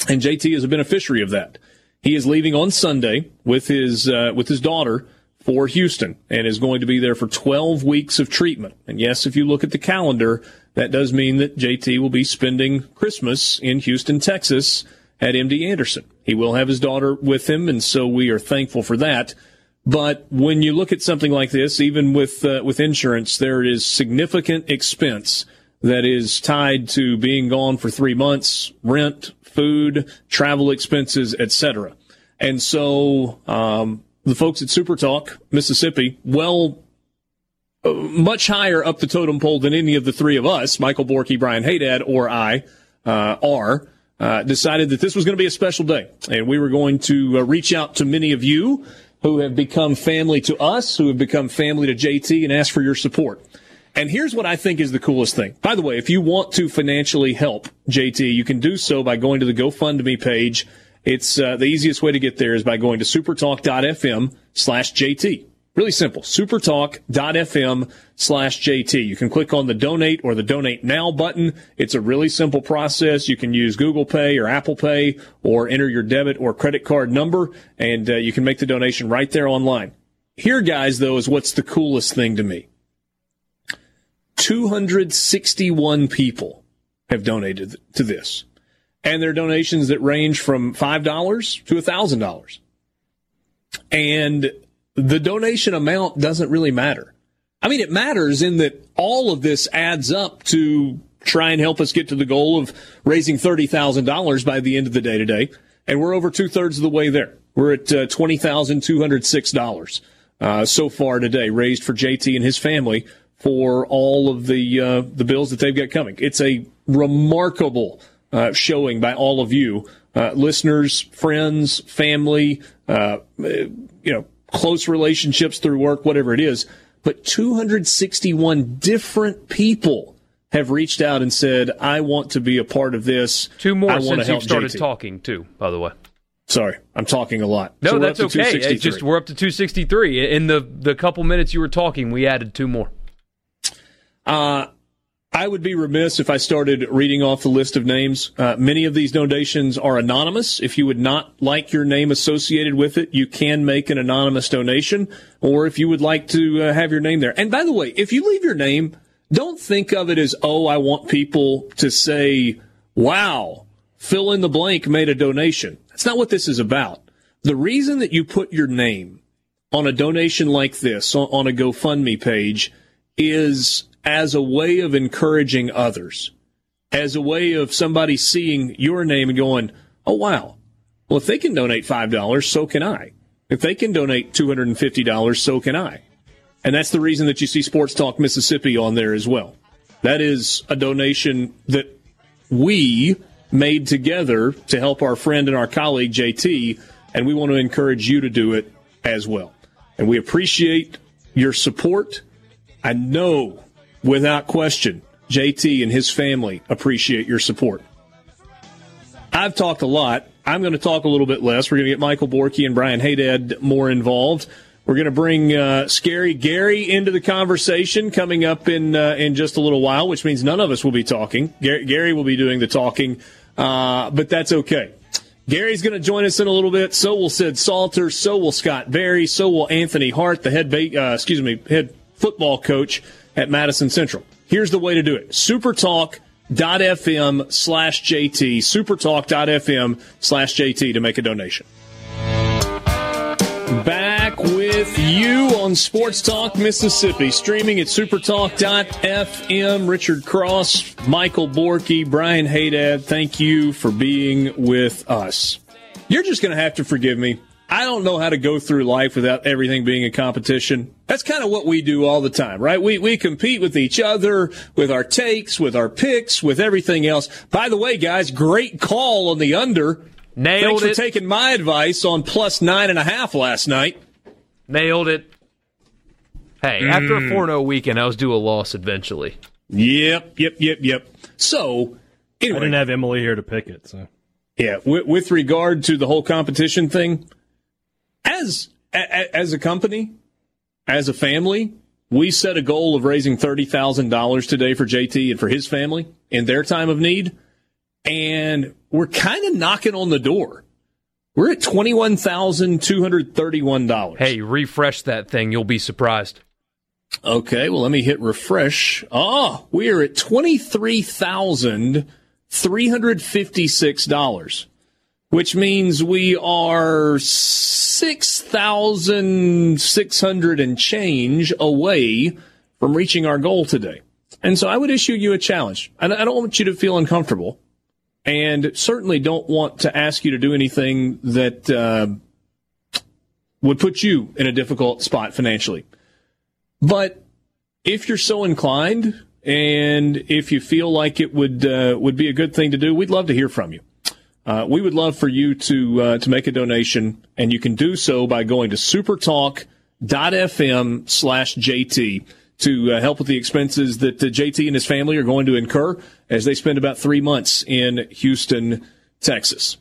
And JT is a beneficiary of that. He is leaving on Sunday with his uh, with his daughter for Houston and is going to be there for 12 weeks of treatment. And yes, if you look at the calendar, that does mean that JT will be spending Christmas in Houston, Texas at MD Anderson. He will have his daughter with him, and so we are thankful for that. But when you look at something like this, even with uh, with insurance, there is significant expense that is tied to being gone for three months, rent, food, travel expenses, etc. And so um, the folks at Super Talk, Mississippi, well, uh, much higher up the totem pole than any of the three of us, Michael Borky, Brian Haydad, or I, uh, are, uh, decided that this was going to be a special day. And we were going to uh, reach out to many of you who have become family to us, who have become family to JT, and ask for your support. And here's what I think is the coolest thing. By the way, if you want to financially help JT, you can do so by going to the GoFundMe page it's uh, the easiest way to get there is by going to supertalk.fm slash JT. Really simple. Supertalk.fm slash JT. You can click on the donate or the donate now button. It's a really simple process. You can use Google Pay or Apple Pay or enter your debit or credit card number and uh, you can make the donation right there online. Here, guys, though, is what's the coolest thing to me. 261 people have donated to this and they're donations that range from $5 to $1,000. And the donation amount doesn't really matter. I mean, it matters in that all of this adds up to try and help us get to the goal of raising $30,000 by the end of the day today. And we're over two thirds of the way there. We're at uh, $20,206 uh, so far today, raised for JT and his family for all of the uh, the bills that they've got coming. It's a remarkable uh, showing by all of you, uh, listeners, friends, family, uh, you know, close relationships through work, whatever it is. But 261 different people have reached out and said, "I want to be a part of this." Two more I since you've started JT. talking, too. By the way. Sorry, I'm talking a lot. No, so that's okay. It's just we're up to 263. In the the couple minutes you were talking, we added two more. Uh, I would be remiss if I started reading off the list of names. Uh, many of these donations are anonymous. If you would not like your name associated with it, you can make an anonymous donation, or if you would like to uh, have your name there. And by the way, if you leave your name, don't think of it as, oh, I want people to say, wow, fill in the blank made a donation. That's not what this is about. The reason that you put your name on a donation like this, on a GoFundMe page, is as a way of encouraging others, as a way of somebody seeing your name and going, oh, wow. Well, if they can donate $5, so can I. If they can donate $250, so can I. And that's the reason that you see Sports Talk Mississippi on there as well. That is a donation that we made together to help our friend and our colleague JT and we want to encourage you to do it as well. And we appreciate your support. I know without question, JT and his family appreciate your support. I've talked a lot. I'm going to talk a little bit less. We're going to get Michael Borky and Brian Haydad more involved. We're going to bring uh, Scary Gary into the conversation coming up in uh, in just a little while, which means none of us will be talking. Gary, Gary will be doing the talking, uh, but that's okay. Gary's going to join us in a little bit. So will Sid Salter. So will Scott Berry. So will Anthony Hart, the head uh, excuse me head football coach at Madison Central. Here's the way to do it: supertalk.fm slash JT. Supertalk.fm slash JT to make a donation. Back with you on Sports Talk Mississippi, streaming at supertalk.fm. Richard Cross, Michael Borky, Brian Haydad, thank you for being with us. You're just going to have to forgive me. I don't know how to go through life without everything being a competition. That's kind of what we do all the time, right? We, we compete with each other, with our takes, with our picks, with everything else. By the way, guys, great call on the under. Nailed Thanks it. for taking my advice on plus nine and a half last night. Nailed it. Hey, Mm. after a 4 0 weekend, I was due a loss eventually. Yep, yep, yep, yep. So, anyway. I didn't have Emily here to pick it, so yeah, with, with regard to the whole competition thing, as a, as a company, as a family, we set a goal of raising thirty thousand dollars today for JT and for his family in their time of need, and we're kind of knocking on the door. We're at twenty one thousand two hundred thirty one dollars. Hey, refresh that thing. You'll be surprised. Okay, well, let me hit refresh. Ah, we are at $23,356, which means we are 6,600 and change away from reaching our goal today. And so I would issue you a challenge. I don't want you to feel uncomfortable and certainly don't want to ask you to do anything that uh, would put you in a difficult spot financially. But if you're so inclined, and if you feel like it would uh, would be a good thing to do, we'd love to hear from you. Uh, we would love for you to uh, to make a donation, and you can do so by going to supertalk.fm slash JT to uh, help with the expenses that uh, JT and his family are going to incur as they spend about three months in Houston, Texas.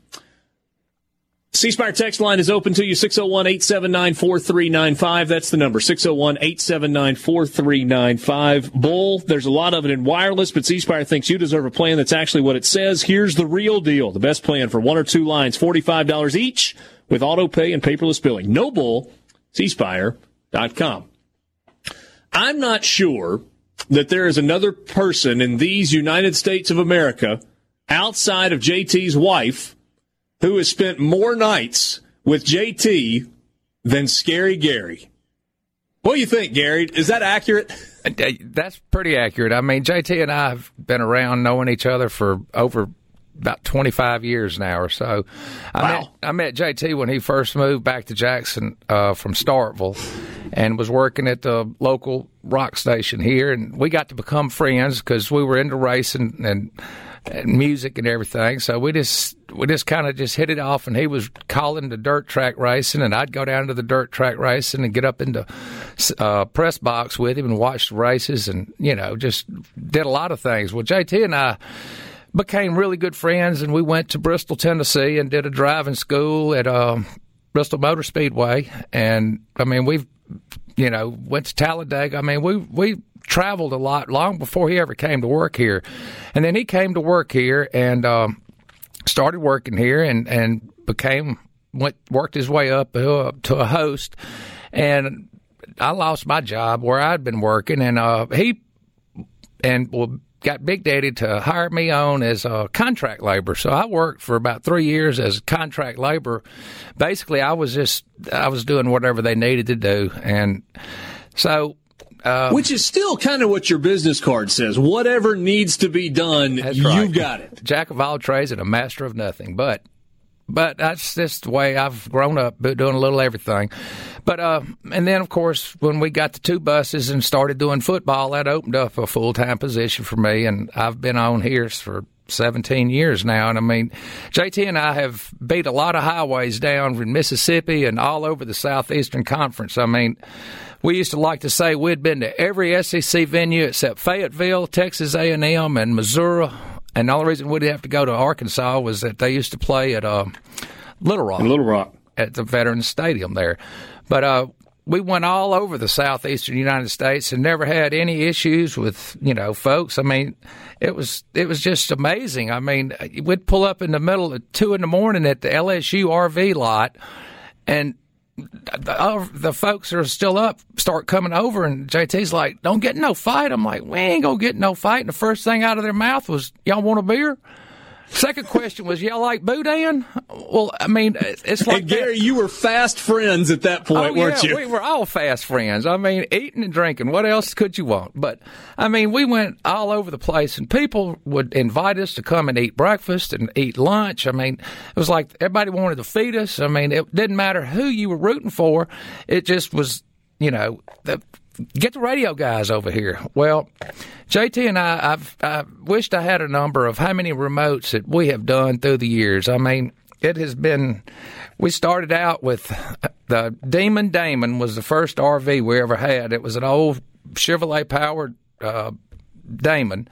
C Spire text line is open to you 601 879 4395. That's the number 601 879 4395. Bull, there's a lot of it in wireless, but C Spire thinks you deserve a plan that's actually what it says. Here's the real deal the best plan for one or two lines, $45 each with auto pay and paperless billing. No bull, cspire.com. I'm not sure that there is another person in these United States of America outside of JT's wife who has spent more nights with JT than Scary Gary. What do you think, Gary? Is that accurate? That's pretty accurate. I mean, JT and I have been around knowing each other for over about 25 years now or so. I, Wow. met, I met JT when he first moved back to Jackson uh, from Starkville and was working at the local rock station here. And we got to become friends because we were into racing and, and music and everything. So we just we just kind of just hit it off. And he was calling the dirt track racing, and I'd go down to the dirt track racing and get up into uh, press box with him and watch the races, and you know just did a lot of things. Well, JT and I became really good friends, and we went to Bristol, Tennessee, and did a driving school at um, Bristol Motor Speedway. And I mean, we've you know went to Talladega. I mean, we we traveled a lot long before he ever came to work here, and then he came to work here and um, started working here and and became went worked his way up uh, to a host, and I lost my job where I'd been working, and uh, he and well, got Big Daddy to hire me on as a contract labor. So I worked for about three years as contract labor. Basically, I was just I was doing whatever they needed to do, and so. Uh, Which is still kind of what your business card says. Whatever needs to be done, That's you right. got it. Jack of all trades and a master of nothing. But but that's just the way I've grown up, doing a little everything. But uh, and then of course when we got the two buses and started doing football, that opened up a full time position for me, and I've been on here for 17 years now. And I mean, JT and I have beat a lot of highways down in Mississippi and all over the Southeastern Conference. I mean, we used to like to say we'd been to every SEC venue except Fayetteville, Texas A&M, and Missouri. And the only reason we'd have to go to Arkansas was that they used to play at uh, Little Rock. In Little Rock. At the Veterans Stadium there. But uh, we went all over the southeastern United States and never had any issues with you know folks. I mean, it was it was just amazing. I mean, we'd pull up in the middle of two in the morning at the LSU RV lot, and the, the folks that are still up start coming over, and JT's like, "Don't get no fight." I'm like, "We ain't gonna get no fight." And the first thing out of their mouth was, "Y'all want a beer?" Second question was, y'all like boudin? Well, I mean, it's like and Gary, that. you were fast friends at that point, oh, weren't you? We were all fast friends. I mean, eating and drinking. What else could you want? But I mean, we went all over the place, and people would invite us to come and eat breakfast and eat lunch. I mean, it was like everybody wanted to feed us. I mean, it didn't matter who you were rooting for. It just was, you know, the get the radio guys over here. Well, JT and I, I've I wished I had a number of how many remotes that we have done through the years. I mean, it has been. We started out with the Demon Damon was the first RV we ever had. It was an old Chevrolet powered uh, Damon.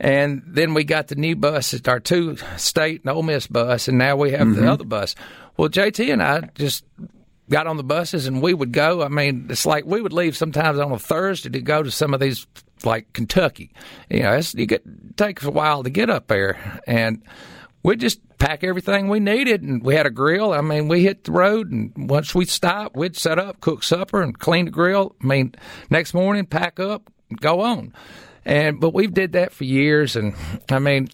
And then we got the new bus, it's our two state and Ole Miss bus, and now we have mm-hmm. the other bus. Well, JT and I just got on the buses and we would go. I mean, it's like we would leave sometimes on a Thursday to go to some of these like Kentucky. You know, it's, you get it takes a while to get up there, and we'd just pack everything we needed, and we had a grill. I mean, we hit the road, and once we stopped, we'd set up, cook supper, and clean the grill. I mean, next morning, pack up, go on. And but we've did that for years, and I mean,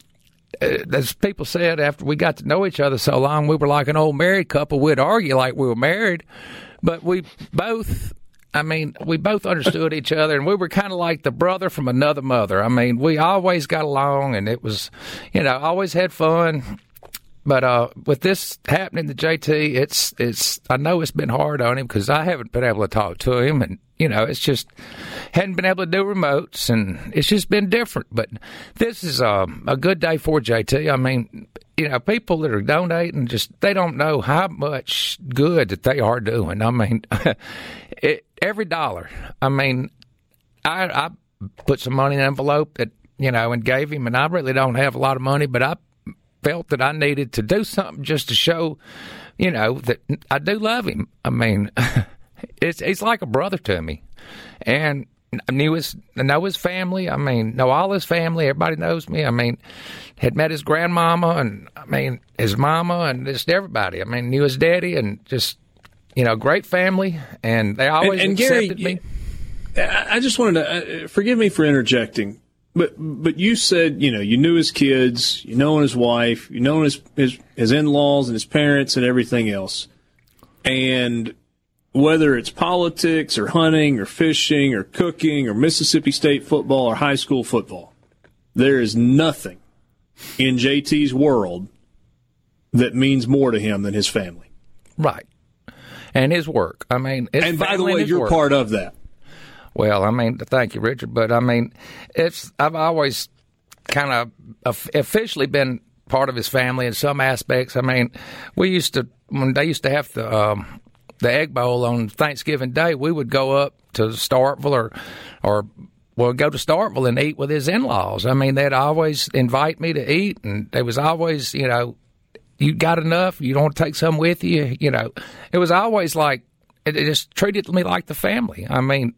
Uh, as people said after we got to know each other so long, we were like an old married couple. We'd argue like we were married, but we both. I mean, we both understood each other, and we were kind of like the brother from another mother. I mean, we always got along, and it was, you know, always had fun. But uh, with this happening to JT, it's it's. I know it's been hard on him because I haven't been able to talk to him, and you know, it's just hadn't been able to do remotes, and it's just been different. But this is um, a good day for JT. I mean, you know, people that are donating just they don't know how much good that they are doing. I mean, it, every dollar. I mean, I, I put some money in an envelope that you know and gave him, and I really don't have a lot of money, but I felt that I needed to do something just to show, you know, that I do love him. I mean. it's he's like a brother to me, and I knew his I know his family. I mean, know all his family. Everybody knows me. I mean, had met his grandmama, and I mean his mama, and just everybody. I mean, knew his daddy, and just you know, great family, and they always and, and accepted Gary, me. I just wanted to uh, forgive me for interjecting, but but you said you know you knew his kids, you know his wife, you know his his, his in laws and his parents and everything else, and whether it's politics or hunting or fishing or cooking or Mississippi State football or high school football, there is nothing in JT's world that means more to him than his family. Right. And his work. I mean, and by the way, you're work. part of that. Well, I mean, thank you, Richard. But I mean, it's I've always kind of officially been part of his family in some aspects. I mean, we used to when they used to have the um, the Egg Bowl on Thanksgiving Day, we would go up to Starkville or or well go to Starkville and eat with his in laws. I mean, they'd always invite me to eat, and there was always you know, you got enough, you don't take some with you. You know, it was always like it, it just treated me like the family. I mean,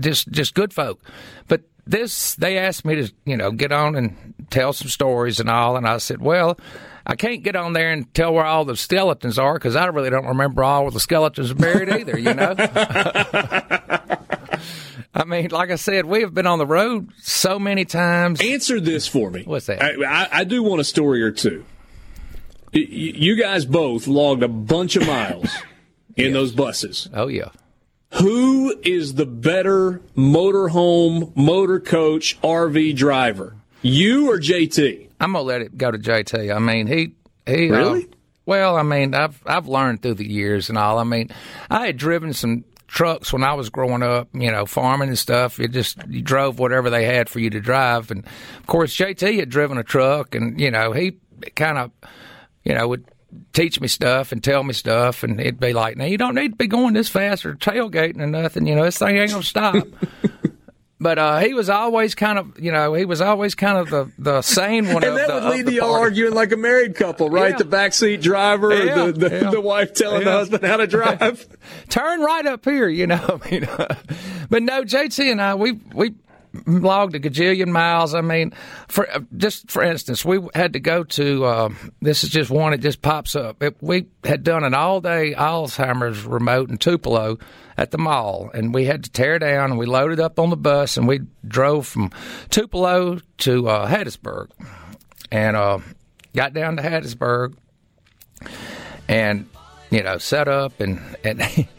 just just good folk, but this they asked me to you know get on and tell some stories and all and i said well I can't get on there and tell where all the skeletons are because I really don't remember all where the skeletons are buried either, you know? I mean, like I said, we have been on the road so many times. Answer this for me. What's that? I, I, I do want a story or two. You guys both logged a bunch of miles in yes. those buses. Oh, yeah. Who is the better motorhome, motor coach, RV driver? You or JT? I'm gonna let it go to JT. I mean, he he uh, really. Uh, well, I mean, I've I've learned through the years and all. I mean, I had driven some trucks when I was growing up, you know, farming and stuff. You just you drove whatever they had for you to drive, and of course JT had driven a truck, and you know he kind of, you know, would teach me stuff and tell me stuff, and it'd be like, now you don't need to be going this fast or tailgating or nothing. You know, this thing ain't gonna stop. But uh, he was always kind of, you know, he was always kind of the, the sane one. and that the, would lead to y'all arguing like a married couple, right? Yeah. The backseat driver, Yeah, the, the, yeah. the wife telling the husband how to drive. Turn right up here, you know. I mean, but no, JT and I, we we logged a gajillion miles. I mean, for uh, just for instance, we had to go to. Uh, this is just one. It just pops up. It, we had done an all day Alzheimer's remote in Tupelo at the mall, and we had to tear down. And we loaded up on the bus, and we drove from Tupelo to uh, Hattiesburg, and uh, got down to Hattiesburg, and you know set up and and.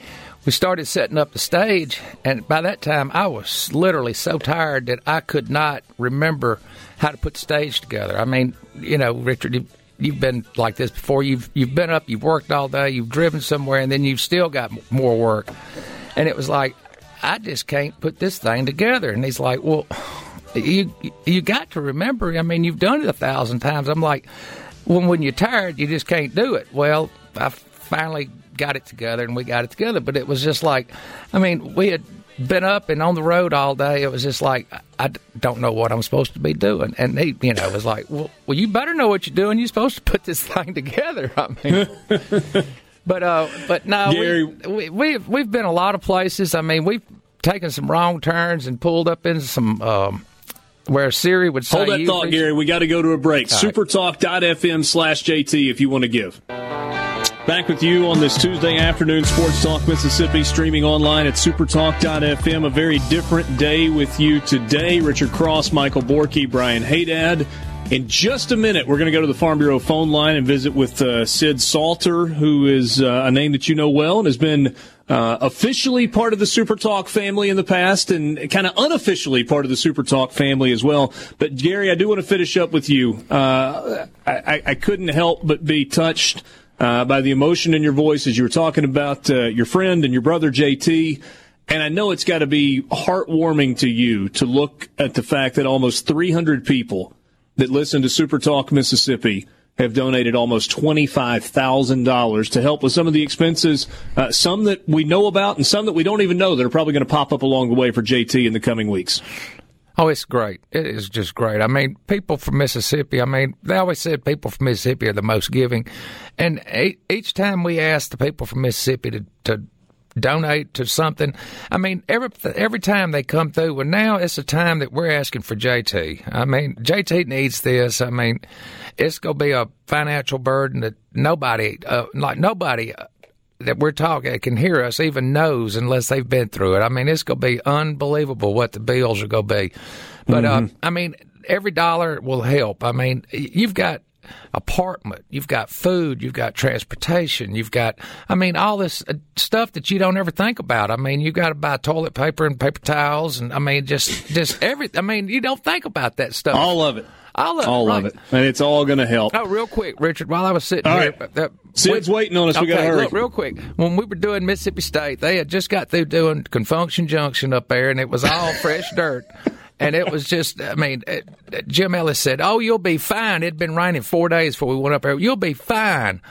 We started setting up the stage, and by that time, I was literally so tired that I could not remember how to put the stage together. I mean, you know, Richard, you've, you've been like this before. You've you've been up, you've worked all day, you've driven somewhere, and then you've still got more work. And it was like, I just can't put this thing together. And he's like, Well, you you got to remember. I mean, you've done it a thousand times. I'm like, when when you're tired, you just can't do it. Well, I finally got it together, and we got it together. But it was just like, I mean, we had been up and on the road all day. It was just like I don't know what I'm supposed to be doing. And he, you know, was like, well, well, you better know what you're doing. You're supposed to put this thing together. I mean. But uh, but no, Gary- we, we we've we've been a lot of places. I mean, we've taken some wrong turns and pulled up into some um, where Siri would say, Hold that "You thought, reach-" Gary. We got to go to a break. All right. Supertalk.fm slash JT if you want to give. Back with you on this Tuesday afternoon, Sports Talk Mississippi, streaming online at supertalk.fm. A very different day with you today. Richard Cross, Michael Borkey, Brian Haydad. In just a minute, we're going to go to the Farm Bureau phone line and visit with uh, Sid Salter, who is uh, a name that you know well and has been uh, officially part of the Super Talk family in the past and kind of unofficially part of the Super Talk family as well. But Gary, I do want to finish up with you. Uh, I, I couldn't help but be touched uh, by the emotion in your voice as you were talking about uh, your friend and your brother JT. And I know it's got to be heartwarming to you to look at the fact that almost 300 people that listen to Super Talk Mississippi have donated almost $25,000 to help with some of the expenses, uh, some that we know about and some that we don't even know that are probably going to pop up along the way for JT in the coming weeks. Oh, it's great. It is just great. I mean, people from Mississippi, I mean, they always said people from Mississippi are the most giving. And each time we ask the people from Mississippi to, to donate to something, I mean, every every time they come through, well, now it's a time that we're asking for JT. I mean, JT needs this. I mean, it's going to be a financial burden that nobody, uh, like nobody that we're talking that can hear us even knows unless they've been through it. I mean, it's going to be unbelievable what the bills are going to be. But uh, I mean, every dollar will help. I mean, you've got apartment, you've got food, you've got transportation, you've got, I mean, all this uh, stuff that you don't ever think about. I mean, you've got to buy toilet paper and paper towels, and I mean, just just every. I mean, you don't think about that stuff. All of it. Of All it, of it. And it's all going to help. Oh, real quick, Richard. While I was sitting All here, right. Sid's waiting on us. We gotta hurry. Look, real quick. When we were doing Mississippi State, they had just got through doing Confunction Junction up there, and it was all fresh dirt. And it was just, I mean, Jim Ellis said, "Oh, you'll be fine." It'd been raining four days before we went up there. You'll be fine.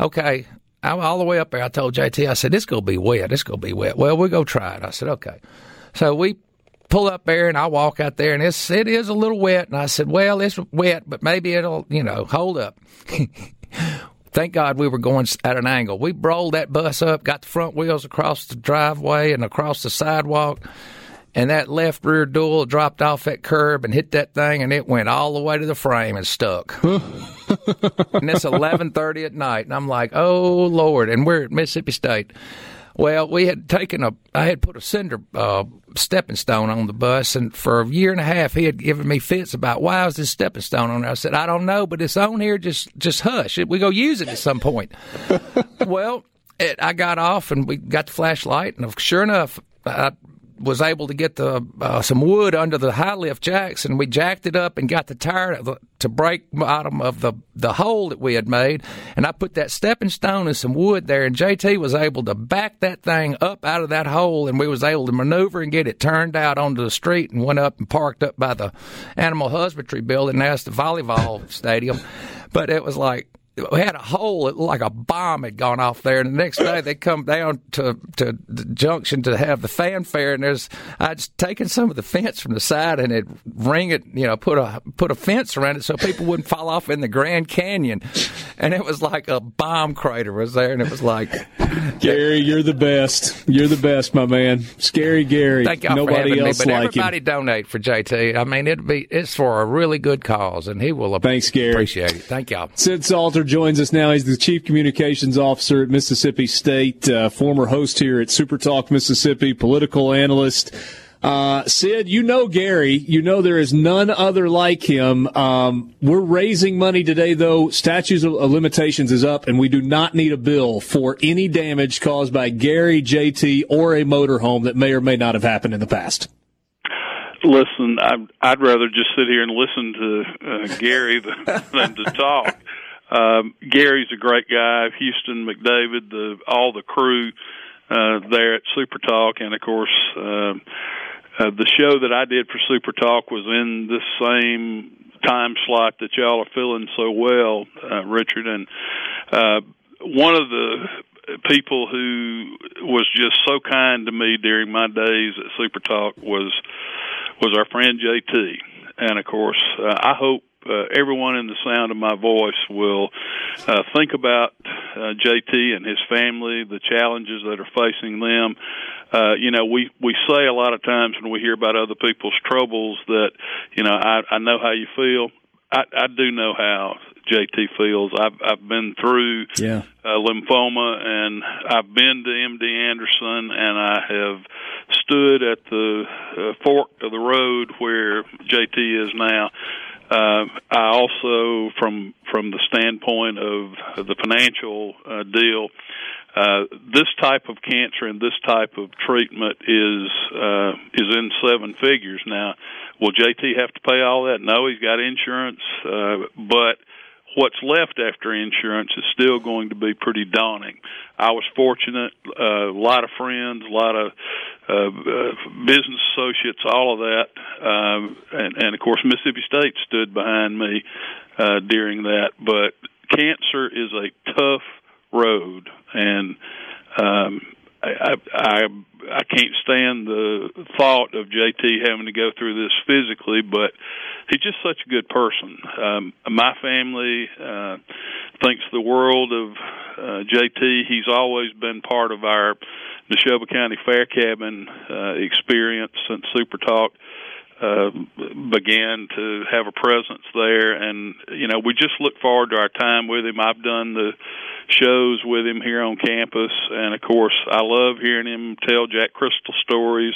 Okay. I'm all the way up there. I told JT, I said, "It's gonna be wet. It's gonna be wet." Well, we go try it. I said, "Okay." So we pull up there and I walk out there and it's it is a little wet and I said, Well, it's wet, but maybe it'll, you know, hold up. Thank God we were going at an angle. We rolled that bus up, got the front wheels across the driveway and across the sidewalk, and that left rear dual dropped off that curb and hit that thing, and it went all the way to the frame and stuck. and it's eleven thirty at night, and I'm like, "Oh Lord!" And we're at Mississippi State. Well, we had taken a, I had put a cinder uh, stepping stone on the bus, and for a year and a half, he had given me fits about why is this stepping stone on there. I said, I don't know, but it's on here. Just, just hush. We go use it at some point. well, it, I got off and we got the flashlight, and sure enough, I was able to get the uh, some wood under the high lift jacks, and we jacked it up and got the tire to break bottom of the the hole that we had made. And I put that stepping stone and some wood there, and JT was able to back that thing up out of that hole, and we was able to maneuver and get it turned out onto the street and went up and parked up by the animal husbandry building. That's the volleyball stadium, but it was like we had a hole it like a bomb had gone off there. And the next day they come down to to the junction to have the fanfare, and there's I'd taken some of the fence from the side and it ring it, you know, put a put a fence around it so people wouldn't fall off in the Grand Canyon, and it was like a bomb crater was there, and it was like. Gary, you're the best. You're the best, my man. Scary Gary. Thank y'all Nobody else me. But like everybody him. donate for JT. I mean, it'd be it's for a really good cause, and he will Thanks, Gary. appreciate it. Thank y'all. Sid Joins us now. He's the Chief Communications Officer at Mississippi State, uh, former host here at Super Talk Mississippi, political analyst. Uh, Sid, you know Gary. You know there is none other like him. Um, we're raising money today, though. Statutes of limitations is up, and we do not need a bill for any damage caused by Gary, JT, or a motorhome that may or may not have happened in the past. listen, I'd, rather just sit here and listen to uh, Gary than to talk. Um, Gary's a great guy. Houston McDavid, the all the crew uh, there at Super Talk, and of course, uh, uh, the show that I did for Super Talk was in this same time slot that y'all are filling so well, uh, Richard. And uh, one of the people who was just so kind to me during my days at Super Talk was was our friend JT. And of course, uh, I hope uh, everyone in the sound of my voice will uh, think about uh, JT and his family, the challenges that are facing them. Uh, you know, we we say a lot of times when we hear about other people's troubles that, you know, I, I know how you feel. I, I do know how JT feels. I've I've been through Yeah. uh, lymphoma, and I've been to MD Anderson, and I have stood at the uh, fork of the road where JT is now. Uh, I also, from from the standpoint of the financial uh, deal, uh, this type of cancer and this type of treatment is uh, is in seven figures now. Will JT have to pay all that? No, he's got insurance, uh, but what's left after insurance is still going to be pretty daunting. I was fortunate, uh, a lot of friends, a lot of uh, uh, business associates, all of that, um, and, and of course Mississippi State stood behind me uh, during that. But cancer is a tough road, and um, I, I I can't stand the thought of JT having to go through this physically, but he's just such a good person. Um, my family uh, thinks the world of uh, JT. He's always been part of our Neshoba County Fair Cabin uh, experience since Super Talk uh, began to have a presence there, and you know we just look forward to our time with him. I've done the shows with him here on campus, and of course I love hearing him tell Jack Cristil stories.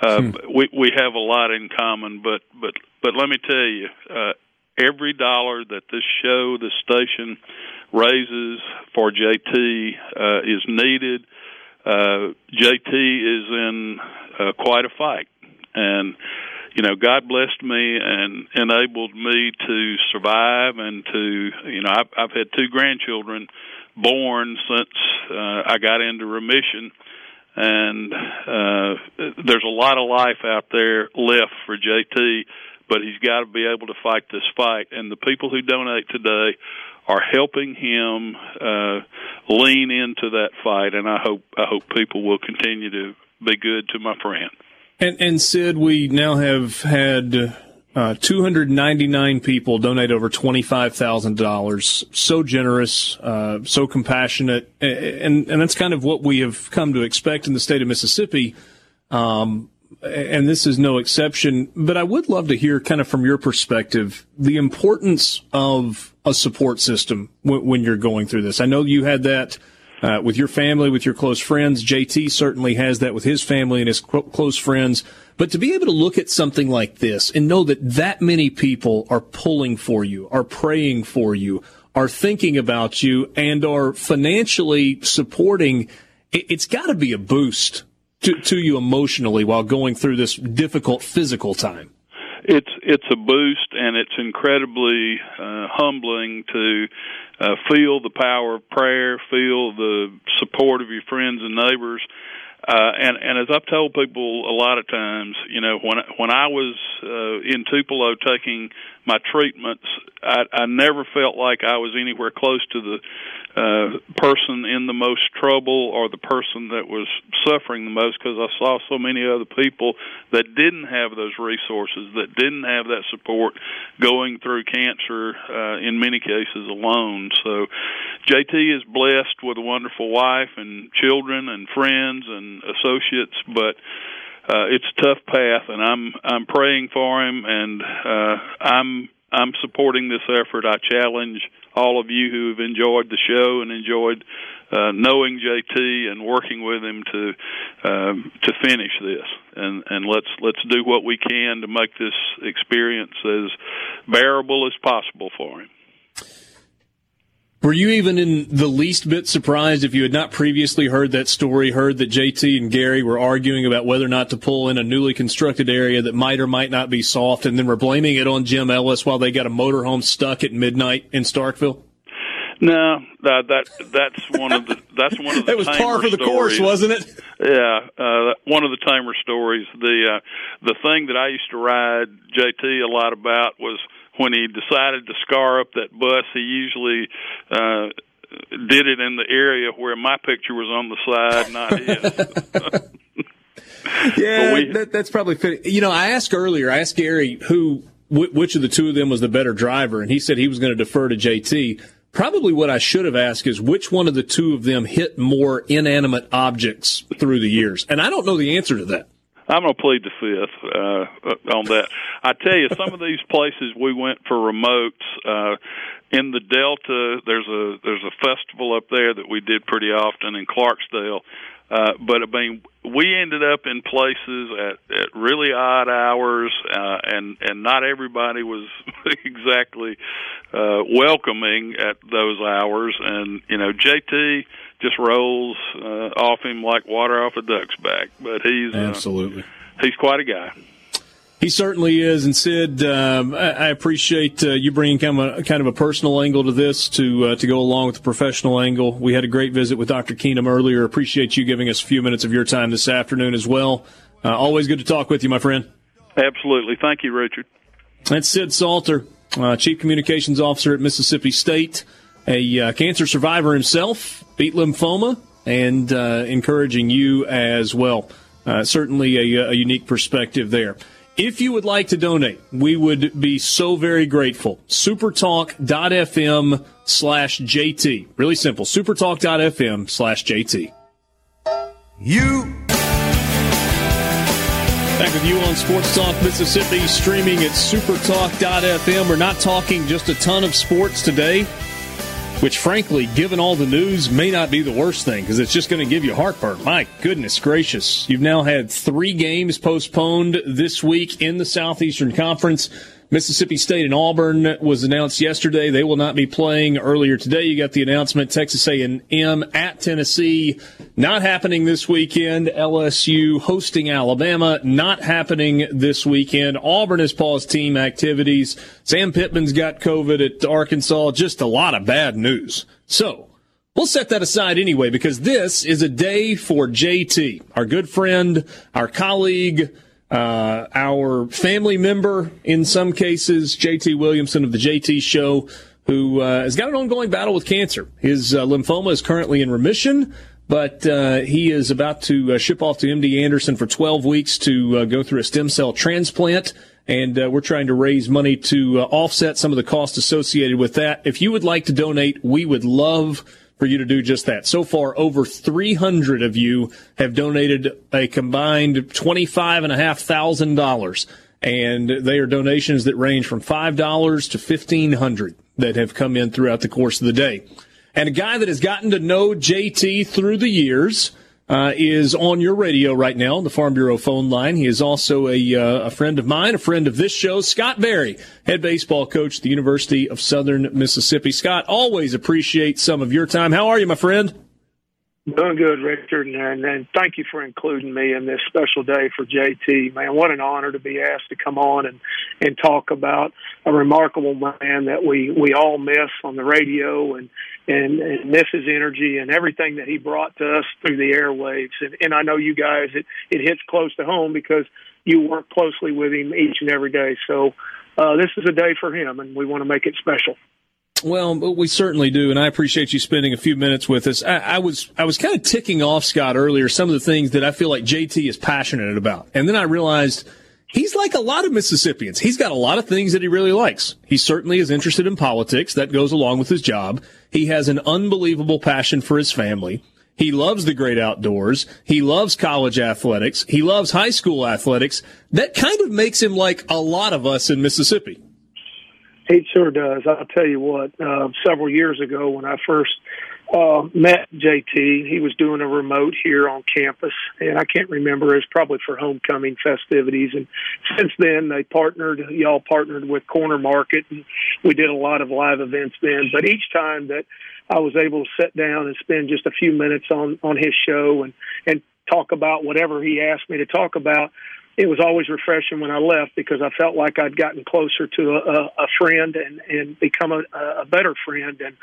Uh, Hmm. We we have a lot in common, but but but let me tell you, uh, every dollar that this show, this station raises for JT uh, is needed. Uh, JT is in uh, quite a fight, and you know, God blessed me and enabled me to survive and to, you know, I've, I've had two grandchildren born since uh, I got into remission, and uh, there's a lot of life out there left for JT, but he's got to be able to fight this fight, and the people who donate today are helping him uh, lean into that fight, and I hope I hope people will continue to be good to my friend. And, and Sid, we now have had uh, 299 people donate over $25,000. So generous, uh, so compassionate. And, and that's kind of what we have come to expect in the state of Mississippi. Um, and this is no exception. But I would love to hear, kind of from your perspective, the importance of a support system when, when you're going through this. I know you had that uh, with your family, with your close friends. JT certainly has that with his family and his clo- close friends. But to be able to look at something like this and know that that many people are pulling for you, are praying for you, are thinking about you, and are financially supporting, it, it's got to be a boost to, to you emotionally while going through this difficult physical time? It's it's a boost, and it's incredibly uh, humbling to uh, feel the power of prayer, feel the support of your friends and neighbors. Uh, and and as I've told people a lot of times, you know, when when I was uh, in Tupelo taking my treatments, I, I never felt like I was anywhere close to the uh, person in the most trouble or the person that was suffering the most because I saw so many other people that didn't have those resources, that didn't have that support going through cancer uh, in many cases alone. So JT is blessed with a wonderful wife and children and friends and associates, but uh, it's a tough path, and I'm I'm praying for him, and uh, I'm I'm supporting this effort. I challenge all of you who have enjoyed the show and enjoyed uh, knowing JT and working with him to um, to finish this. And and let's let's do what we can to make this experience as bearable as possible for him. Were you even in the least bit surprised if you had not previously heard that story, heard that JT and Gary were arguing about whether or not to pull in a newly constructed area that might or might not be soft, and then were blaming it on Jim Ellis while they got a motorhome stuck at midnight in Starkville? No, that that that's one of the that's one of the. it was par for the stories. course, wasn't it? Yeah, uh, one of the tamer stories. The uh, the thing that I used to ride JT a lot about was when he decided to scar up that bus, he usually uh, did it in the area where my picture was on the side, not his. yeah, we, that, that's probably fitting. You know, I asked earlier, I asked Gary who, which of the two of them was the better driver, and he said he was going to defer to JT. Probably what I should have asked is which one of the two of them hit more inanimate objects through the years, and I don't know the answer to that. I'm going to plead the fifth uh, on that. I tell you, some of these places we went for remotes uh, in the Delta. There's a there's a festival up there that we did pretty often in Clarksdale. Uh, but I mean, we ended up in places at, at really odd hours, uh, and and not everybody was exactly uh, welcoming at those hours. And you know, JT just rolls uh, off him like water off a duck's back. But he's uh, absolutely uh, he's quite a guy. He certainly is, and Sid, um, I, I, appreciate uh, you bringing kind of a kind of a personal angle to this to uh, to go along with the professional angle. We had a great visit with Dr. Keenum earlier. Appreciate you giving us a few minutes of your time this afternoon as well. Uh, always good to talk with you, my friend. Absolutely, thank you, Richard. That's Sid Salter, uh, Chief Communications Officer at Mississippi State, a uh, cancer survivor himself, beat lymphoma, and uh, encouraging you as well. certainly a, a unique perspective there. If you would like to donate, we would be so very grateful. Supertalk.fm slash JT. Really simple. Supertalk.fm slash JT. You. Back with you on Sports Talk Mississippi, streaming at supertalk.fm. We're not talking just a ton of sports today which frankly, given all the news, may not be the worst thing because it's just going to give you heartburn. My goodness gracious. You've now had three games postponed this week in the Southeastern Conference. Mississippi State and Auburn was announced yesterday. They will not be playing earlier today. You got the announcement Texas A&M at Tennessee not happening this weekend. LSU hosting Alabama not happening this weekend. Auburn has paused team activities. Sam Pittman's got COVID at Arkansas. Just a lot of bad news. So We'll set that aside anyway because this is a day for JT, our good friend, our colleague, uh, our family member, in some cases, JT Williamson of the JT Show, who uh, has got an ongoing battle with cancer. His uh, lymphoma is currently in remission, but uh, he is about to uh, ship off to MD Anderson for 12 weeks to uh, go through a stem cell transplant. And we're trying to raise money to offset some of the costs associated with that. If you would like to donate, we would love for you to do just that. So far, over 300 of you have donated a combined $25,500. And they are donations that range from $5 to 1,500 that have come in throughout the course of the day. And a guy that has gotten to know JT through the years – uh, is on your radio right now, on the Farm Bureau phone line. He is also a, uh, a friend of mine, a friend of this show, Scott Berry, head baseball coach at the University of Southern Mississippi. Scott, always appreciate some of your time. How are you, my friend? Doing good, Richard, and, and thank you for including me in this special day for JT. Man, what an honor to be asked to come on and and talk about a remarkable man that we we all miss on the radio and and, and his energy and everything that he brought to us through the airwaves. And, and I know you guys, it it hits close to home because you work closely with him each and every day. So uh, this is a day for him, and we want to make it special. Well, we certainly do, and I appreciate you spending a few minutes with us. I, I, was I was kind of ticking off Scott earlier some of the things that I feel like JT is passionate about, and then I realized he's like a lot of Mississippians. He's got a lot of things that he really likes. He certainly is interested in politics. That goes along with his job. He has an unbelievable passion for his family. He loves the great outdoors. He loves college athletics. He loves high school athletics. That kind of makes him like a lot of us in Mississippi. He sure does. I'll tell you what. Uh, several years ago, when I first uh, met JT, he was doing a remote here on campus, and I can't remember. It was probably for homecoming festivities. And since then, they partnered. Y'all partnered with Corner Market, and we did a lot of live events then. But each time that I was able to sit down and spend just a few minutes on on his show and and talk about whatever he asked me to talk about it was always refreshing when I left because I felt like I'd gotten closer to a, a friend and and become a, a better friend. And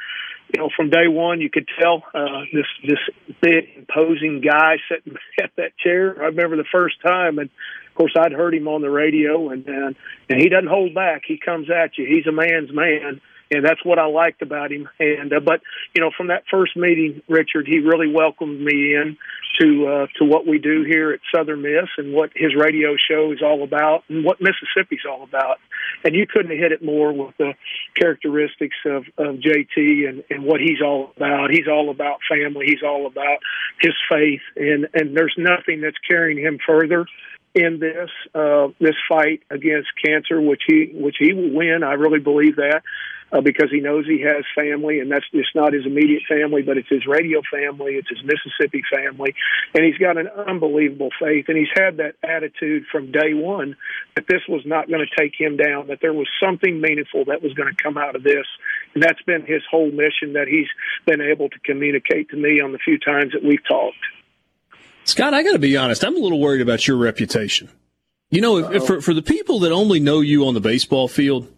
you know, from day one, you could tell uh, this this big imposing guy sitting at that chair. I remember the first time, and of course, I'd heard him on the radio, and and, and he doesn't hold back. He comes at you. He's a man's man and that's what I liked about him. And uh, but you know, from that first meeting, Richard, he really welcomed me in to uh, to what we do here at Southern Miss and what his radio show is all about and what Mississippi's all about. And you couldn't have hit it more with the characteristics of, of JT and, and what he's all about. He's all about family. He's all about his faith, and and there's nothing that's carrying him further in this uh, this fight against cancer, which he which he will win. I really believe that uh, because he knows he has family, and that's just not his immediate family, but it's his radio family, it's his Mississippi family, and he's got an unbelievable faith, and he's had that attitude from day one that this was not going to take him down, that there was something meaningful that was going to come out of this, and that's been his whole mission that he's been able to communicate to me on the few times that we've talked. Scott, I got to be honest, I'm a little worried about your reputation. You know, if, if for, for the people that only know you on the baseball field,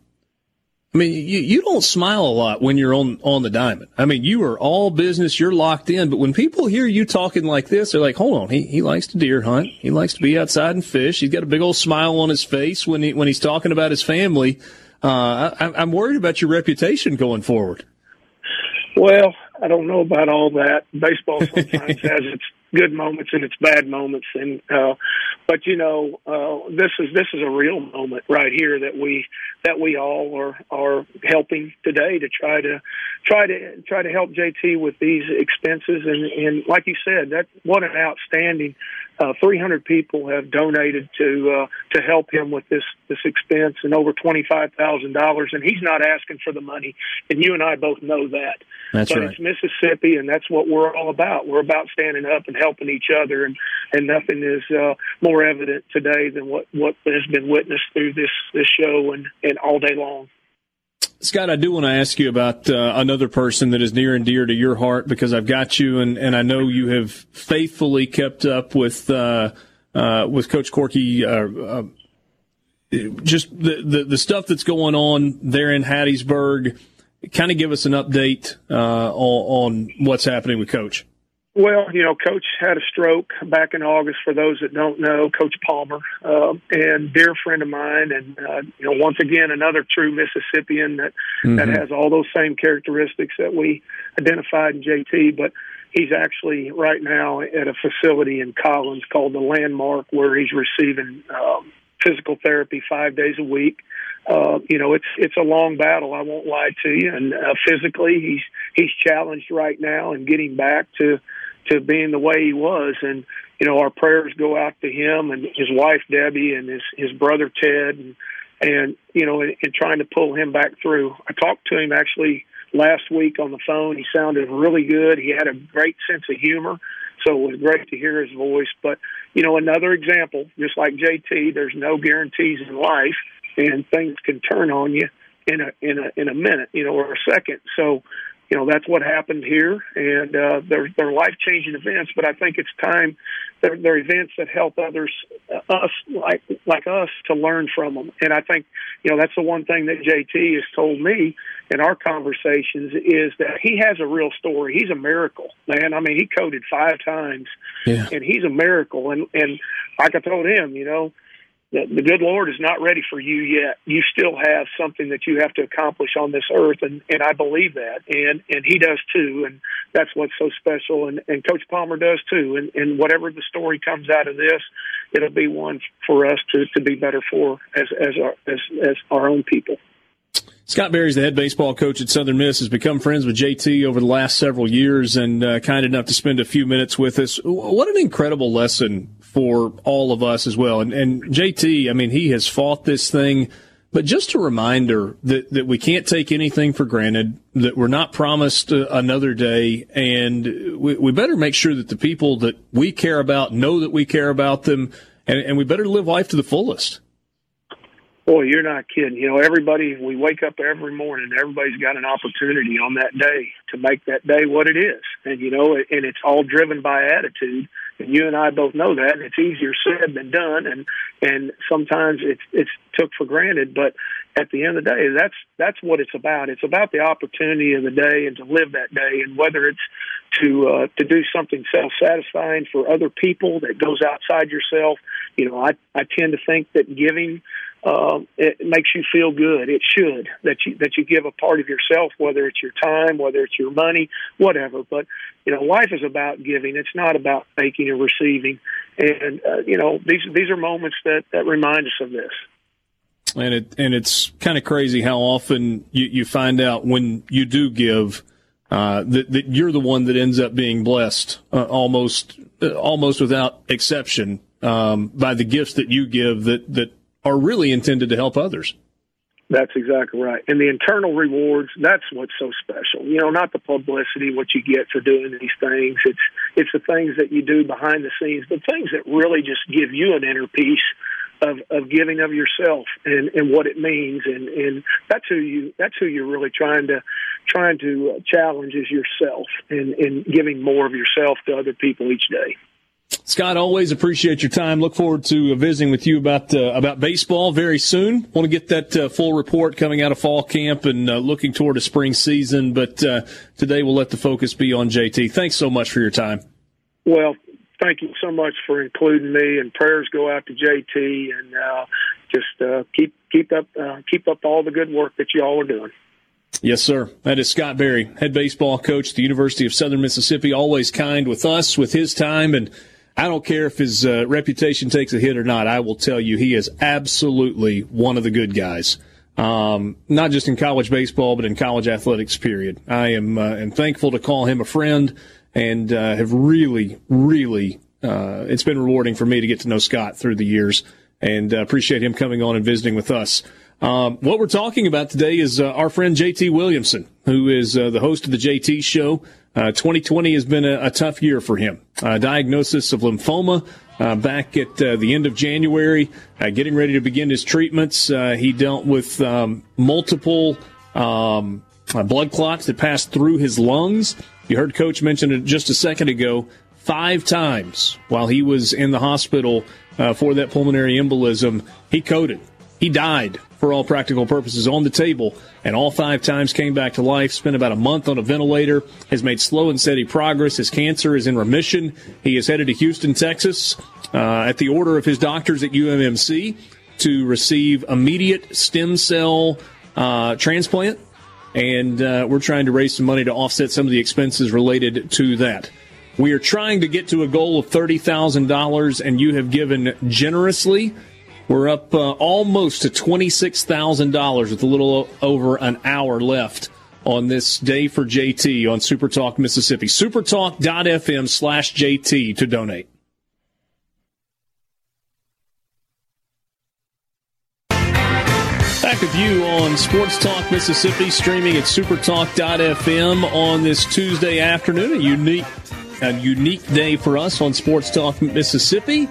I mean, you, you don't smile a lot when you're on, on the diamond. I mean, you are all business, you're locked in. But when people hear you talking like this, they're like, hold on, he, he likes to deer hunt. He likes to be outside and fish. He's got a big old smile on his face when he, when he's talking about his family. Uh, I, I'm worried about your reputation going forward. Well, I don't know about all that. Baseball sometimes has its good moments and its bad moments, and uh, but you know, uh, this is this is a real moment right here that we that we all are are helping today to try to try to try to help JT with these expenses, and and like you said, that what an outstanding uh, 300 people have donated to uh, to help him with this this expense, and over twenty five thousand dollars. And he's not asking for the money, and you and I both know that. That's but right. it's Mississippi, and that's what we're all about. We're about standing up and helping each other, and and nothing is uh, more evident today than what what has been witnessed through this this show and and all day long. Scott, I do want to ask you about uh, another person that is near and dear to your heart because I've got you, and, and I know you have faithfully kept up with uh, uh, with Coach Corky. Uh, uh, just the, the, the stuff that's going on there in Hattiesburg. Kind of give us an update uh, on, on what's happening with Coach. Well, you know, Coach had a stroke back in August. For those that don't know, Coach Palmer, uh, and dear friend of mine, and uh, you know, once again, another true Mississippian that Mm-hmm. that has all those same characteristics that we identified in JT. But he's actually right now at a facility in Collins called the Landmark, where he's receiving um, physical therapy five days a week. Uh, you know, it's it's a long battle. I won't lie to you. And uh, physically, he's he's challenged right now and getting back to to being the way he was. And you know, our prayers go out to him and his wife Debbie and his his brother Ted and and you know, and, and trying to pull him back through. I talked to him actually last week on the phone. He sounded really good. He had a great sense of humor. So it was great to hear his voice. But, you know, another example, just like JT, there's no guarantees in life and things can turn on you in a in a in a minute, you know, or a second. So you know that's what happened here, and uh, they're they're life changing events. But I think it's time they're, they're events that help others, uh, us like like us, to learn from them. And I think you know that's the one thing that JT has told me in our conversations is that he has a real story. He's a miracle, man. I mean, he coded five times, yeah. and he's a miracle. And and like I told him, you know the, good Lord is not ready for you yet. You still have something that you have to accomplish on this earth, and and I believe that, and and He does too, and that's what's so special. And and Coach Palmer does too, and and whatever the story comes out of this, it'll be one for us to to be better for as as our as as our own people. Scott Berry's the head baseball coach at Southern Miss. Has become friends with JT over the last several years, and uh, kind enough to spend a few minutes with us. What an incredible lesson for all of us as well. And, and JT, I mean, he has fought this thing, but just a reminder that, that we can't take anything for granted, that we're not promised uh, another day, and we, we better make sure that the people that we care about know that we care about them, and, and we better live life to the fullest. Boy, you're not kidding. You know, everybody, we wake up every morning, everybody's got an opportunity on that day to make that day what it is. And, you know, and it's all driven by attitude. And you and I both know that. And it's easier said than done. And, and sometimes it's, it's took for granted. But at the end of the day, that's, that's what it's about. It's about the opportunity of the day and to live that day. And whether it's to, uh, to do something self satisfying for other people that goes outside yourself, you know, I, I tend to think that giving, uh, it makes you feel good. It should that you that you give a part of yourself, whether it's your time, whether it's your money, whatever. But you know, life is about giving. It's not about taking and receiving. And uh, you know, these these are moments that that remind us of this. And it and it's kind of crazy how often you, you find out when you do give. Uh, that, that you're the one that ends up being blessed uh, almost uh, almost without exception um, by the gifts that you give that that are really intended to help others. That's exactly right. And the internal rewards, that's what's so special. You know, not the publicity, what you get for doing these things. It's it's the things that you do behind the scenes, the things that really just give you an inner peace of, of giving of yourself and, and what it means and, and that's who you that's who you're really trying to trying to challenge is yourself and, and giving more of yourself to other people each day. Scott, always appreciate your time. Look forward to visiting with you about uh, about baseball very soon. Want to get that uh, full report coming out of fall camp and uh, looking toward a spring season. But uh, today we'll let the focus be on JT. Thanks so much for your time. Well, thank you so much for including me, and prayers go out to JT, and uh, just uh, keep keep up keep up all the good work that you all are doing. Yes, sir. That is Scott Berry, head baseball coach at the University of Southern Mississippi. Always kind with us, with his time and I don't care if his uh, reputation takes a hit or not. I will tell you, he is absolutely one of the good guys. Um, not just in college baseball, but in college athletics. Period. I am uh, am thankful to call him a friend, and uh, have really, really. Uh, it's been rewarding for me to get to know Scott through the years, and uh, appreciate him coming on and visiting with us. Um, what we're talking about today is uh, our friend JT Williamson, who is the host of the JT Show. Uh, 2020 has been a, a, tough year for him. Uh, diagnosis of lymphoma uh, back at uh, the end of January, uh, getting ready to begin his treatments. Uh, he dealt with um, multiple um, blood clots that passed through his lungs. You heard Coach mention it just a second ago. Five times while he was in the hospital for that pulmonary embolism, he coded. He died for all practical purposes, on the table, and all five times came back to life. Spent about a month on a ventilator, has made slow and steady progress. His cancer is in remission. He is headed to Houston, Texas, uh, at the order of his doctors at UMMC to receive immediate stem cell uh, transplant. And uh, we're trying to raise some money to offset some of the expenses related to that. We are trying to get to a goal of $30,000, and you have given generously. We're up uh, almost to $26,000 with a little over an hour left on this day for JT on Supertalk Mississippi. Supertalk.fm slash JT to donate. Back with you on Sports Talk Mississippi, streaming at supertalk.fm on this Tuesday afternoon. A unique, a unique day for us on Sports Talk Mississippi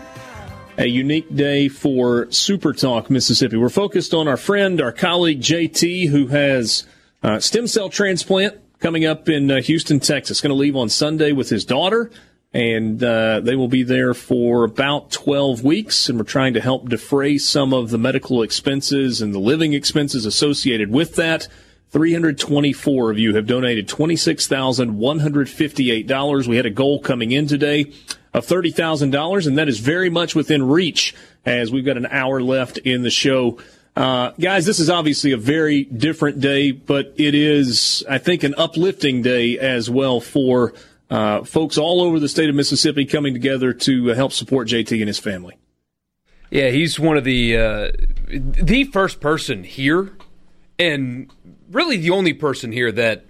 a unique day for Super Talk Mississippi. We're focused on our friend, our colleague JT, who has uh, stem cell transplant coming up in uh, Houston, Texas. Going to leave on Sunday with his daughter, and uh, they will be there for about 12 weeks. And we're trying to help defray some of the medical expenses and the living expenses associated with that. 324 of you have donated $26,158. We had a goal coming in today of $30,000, and that is very much within reach as we've got an hour left in the show. Uh, guys, this is obviously a very different day, but it is, I think, an uplifting day as well for uh, folks all over the state of Mississippi coming together to help support JT and his family. Yeah, he's one of the uh, the first person here, and really the only person here that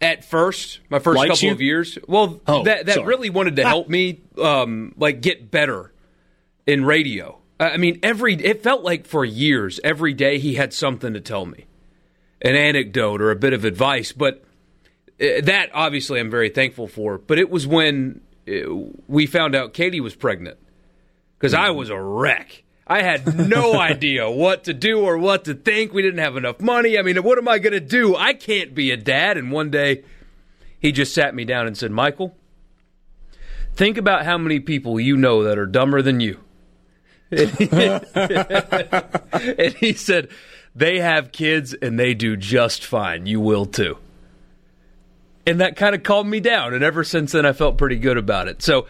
at first, my first Likes couple you? of years, well, Oh, that that sorry. really wanted to help me, um, like get better in radio. I mean, every it felt like for years, every day he had something to tell me, an anecdote or a bit of advice. But uh, that obviously I'm very thankful for. But it was when uh, we found out Katie was pregnant because I was a wreck. I had no idea what to do or what to think. We didn't have enough money. I mean, what am I going to do? I can't be a dad. And one day, he just sat me down and said, Michael, think about how many people you know that are dumber than you. and he said, they have kids and they do just fine. You will too and that kind of calmed me down. And ever since then, I felt pretty good about it. So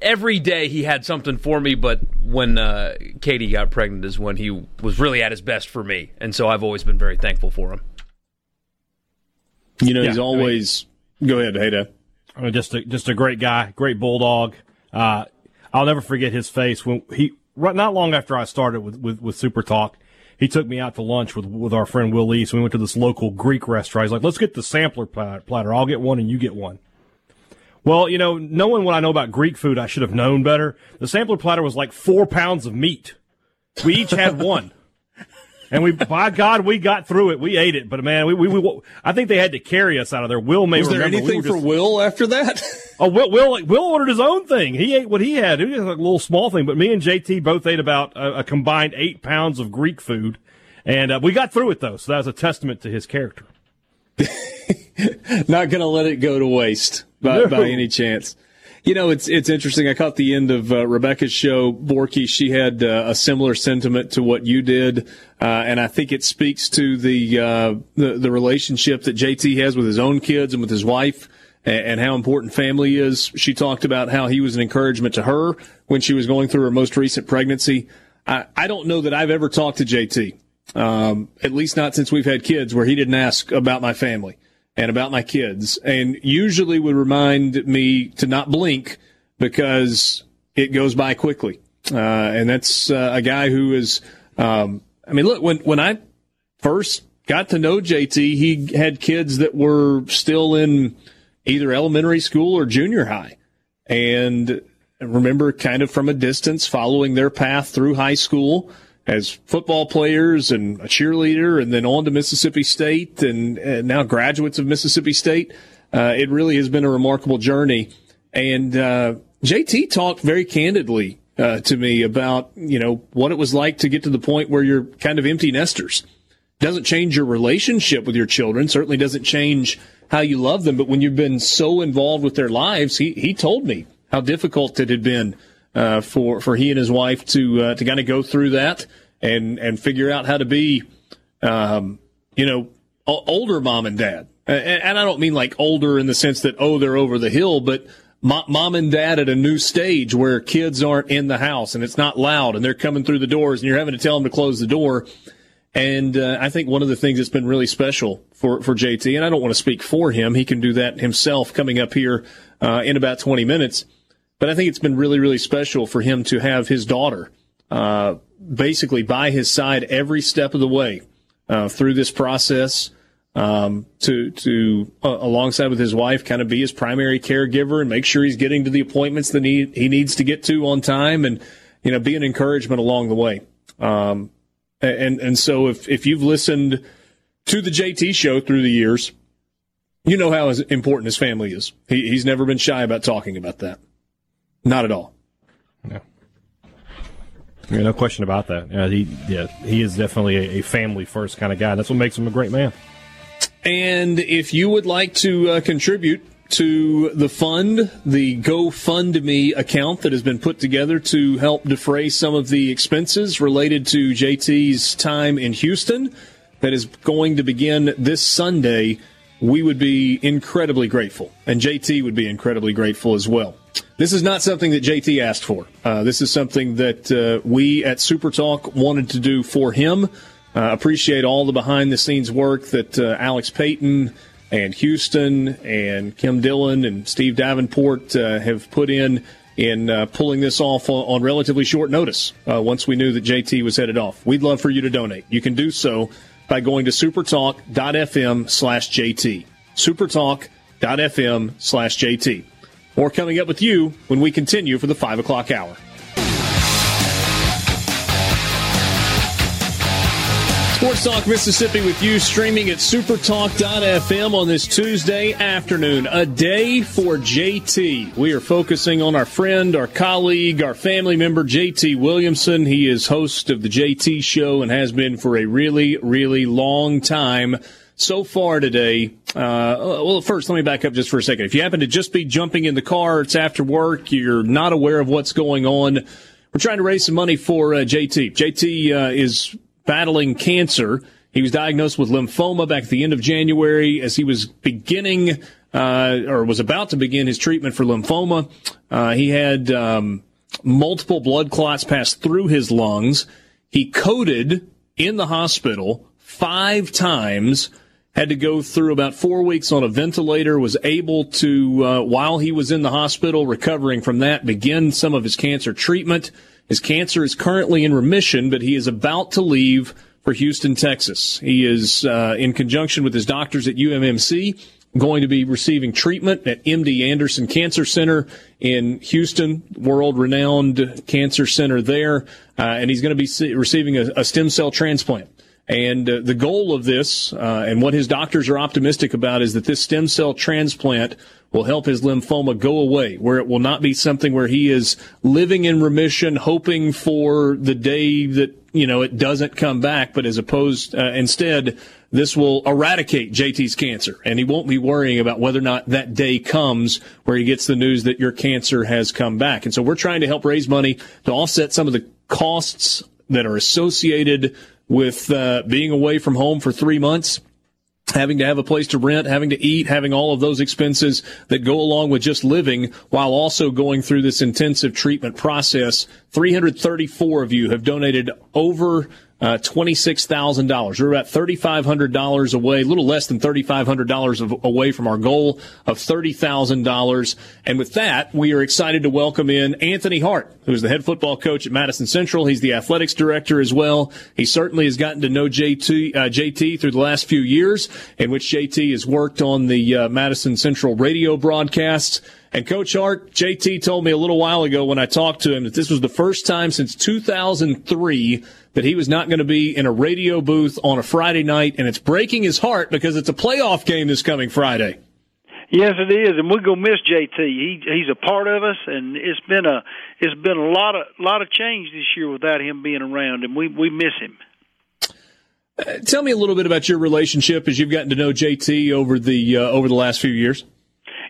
every day he had something for me, but when uh, Katie got pregnant is when he was really at his best for me, and so I've always been very thankful for him. You know, Yeah, he's I mean- always. go ahead, Hayda. I mean, just a, just a great guy, great bulldog. Uh, I'll never forget his face when he right not long after I started with, with, with Super Talk. He took me out to lunch with with our friend Will Lee. So We went to this local Greek restaurant. He's like, "Let's get the sampler platter. I'll get one and you get one." Well, you know, knowing what I know about Greek food, I should have known better. The sampler platter was like four pounds of meat. We each had one. And we, by God, we got through it. We ate it, but man, we, we, we I think they had to carry us out of there. Will may Was there remember. we anything for Will after that? Oh, Will, Will, Will ordered his own thing. He ate what he had. It was like a little small thing, but me and JT both ate about a, a combined eight pounds of Greek food, and uh, we got through it though. So that was a testament to his character. Not going to let it go to waste by, No. by any chance. You know, it's it's interesting. I caught the end of uh, Rebecca's show, Borky. She had uh, a similar sentiment to what you did, uh, and I think it speaks to the, uh, the the relationship that JT has with his own kids and with his wife, and, and how important family is. She talked about how he was an encouragement to her when she was going through her most recent pregnancy. I, I don't know that I've ever talked to JT, um, at least not since we've had kids, where he didn't ask about my family and about my kids, and usually would remind me to not blink because it goes by quickly. Uh, and that's uh, a guy who is, um, I mean, look, when, when I first got to know JT, he had kids that were still in either elementary school or junior high. And I remember kind of from a distance following their path through high school as football players and a cheerleader and then on to Mississippi State and, and now graduates of Mississippi State. Uh, it really has been a remarkable journey. And uh, JT talked very candidly uh, to me about, you know, what it was like to get to the point where you're kind of empty nesters. Doesn't change your relationship with your children, certainly doesn't change how you love them. But when you've been so involved with their lives, he, he told me how difficult it had been uh, for for he and his wife to uh, to kind of go through that and and figure out how to be, um, you know, older mom and dad. And, I don't mean like older in the sense that oh they're over the hill, but mo- mom and dad at a new stage where kids aren't in the house and it's not loud and they're coming through the doors and you're having to tell them to close the door. And uh, I think one of the things that's been really special for, for JT, and I don't want to speak for him, he can do that himself coming up here uh, in about 20 minutes. But I think it's been really, really special for him to have his daughter uh, basically by his side every step of the way uh, through this process. Um, to to uh, alongside with his wife, kind of be his primary caregiver and make sure he's getting to the appointments that he he needs to get to on time, and you know be an encouragement along the way. Um, and and so if if you've listened to the JT show through the years, you know how important his family is. He, he's never been shy about talking about that. Not at all. Yeah, no question about that. Yeah, he yeah he is definitely a, a family first kind of guy. That's what makes him a great man. And if you would like to uh, contribute to the fund, the GoFundMe account that has been put together to help defray some of the expenses related to JT's time in Houston, that is going to begin this Sunday, we would be incredibly grateful. And JT would be incredibly grateful as well. This is not something that JT asked for. Uh, this is something that uh, we at Super Talk wanted to do for him. Uh, appreciate all the behind the scenes work that uh, Alex Payton and Houston and Kim Dillon and Steve Davenport uh, have put in in uh, pulling this off on, on relatively short notice uh, once we knew that JT was headed off. We'd love for you to donate. You can do so by going to supertalk.fm slash JT. Supertalk.fm slash JT. More coming up with you when we continue for the 5 o'clock hour. Sports Talk Mississippi with you, streaming at supertalk.fm on this Tuesday afternoon. A day for JT. We are focusing on our friend, our colleague, our family member, JT Williamson. He is host of the JT Show and has been for a really, really long time. So far today, uh, well, first, let me back up just for a second. If you happen to just be jumping in the car, it's after work, you're not aware of what's going on. We're trying to raise some money for uh, JT. JT uh, is battling cancer. He was diagnosed with lymphoma back at the end of January as he was beginning uh, or was about to begin his treatment for lymphoma. Uh, he had um, multiple blood clots pass through his lungs. He coded in the hospital five times. Had to go through about four weeks on a ventilator. Was able to, uh, while he was in the hospital recovering from that, begin some of his cancer treatment. His cancer is currently in remission, but he is about to leave for Houston, Texas. He is, uh, in conjunction with his doctors at UMMC, going to be receiving treatment at MD Anderson Cancer Center in Houston, world renowned cancer center there. Uh, and he's going to be receiving a, a, stem cell transplant. And uh, the goal of this, uh, and what his doctors are optimistic about, is that this stem cell transplant will help his lymphoma go away, where it will not be something where he is living in remission, hoping for the day that, you know, it doesn't come back, but as opposed, uh, instead, this will eradicate JT's cancer and he won't be worrying about whether or not that day comes where he gets the news that your cancer has come back. And so we're trying to help raise money to offset some of the costs that are associated with uh, being away from home for three months having to have a place to rent, having to eat, having all of those expenses that go along with just living while also going through this intensive treatment process. 334 of you have donated over uh, $26,000. We're about $3,500 away, a little less than $3,500 away from our goal of $30,000. And with that, we are excited to welcome in Anthony Hart, who's the head football coach at Madison Central. He's the athletics director as well. He certainly has gotten to know JT, uh, JT through the last few years in which JT has worked on the uh, Madison Central radio broadcasts. And Coach Hart, JT told me a little while ago when I talked to him that this was the first time since 2003 that he was not going to be in a radio booth on a Friday night, and it's breaking his heart because it's a playoff game this coming Friday. Yes, it is, and we're gonna miss JT. He he's a part of us, and it's been a it's been a lot of lot of change this year without him being around, and we we miss him. Uh, tell me a little bit about your relationship as you've gotten to know JT over the uh, over the last few years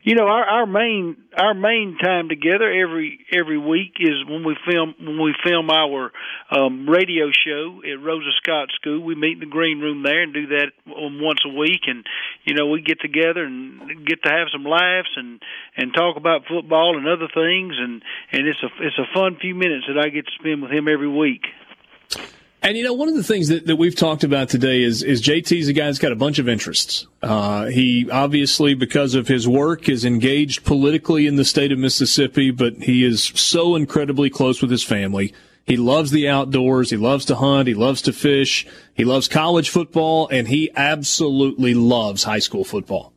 you know our our main our main time together every every week is when we film when we film our um radio show at Rosa Scott School. We meet in the green room there and do that once a week and you know we get together and get to have some laughs and and talk about football and other things and and it's a it's a fun few minutes that I get to spend with him every week. And you know, one of the things that, that we've talked about today is is JT's a guy that's got a bunch of interests. Uh, he obviously, because of his work, is engaged politically in the state of Mississippi, but he is so incredibly close with his family. He loves the outdoors. He loves to hunt. He loves to fish. He loves college football, and he absolutely loves high school football.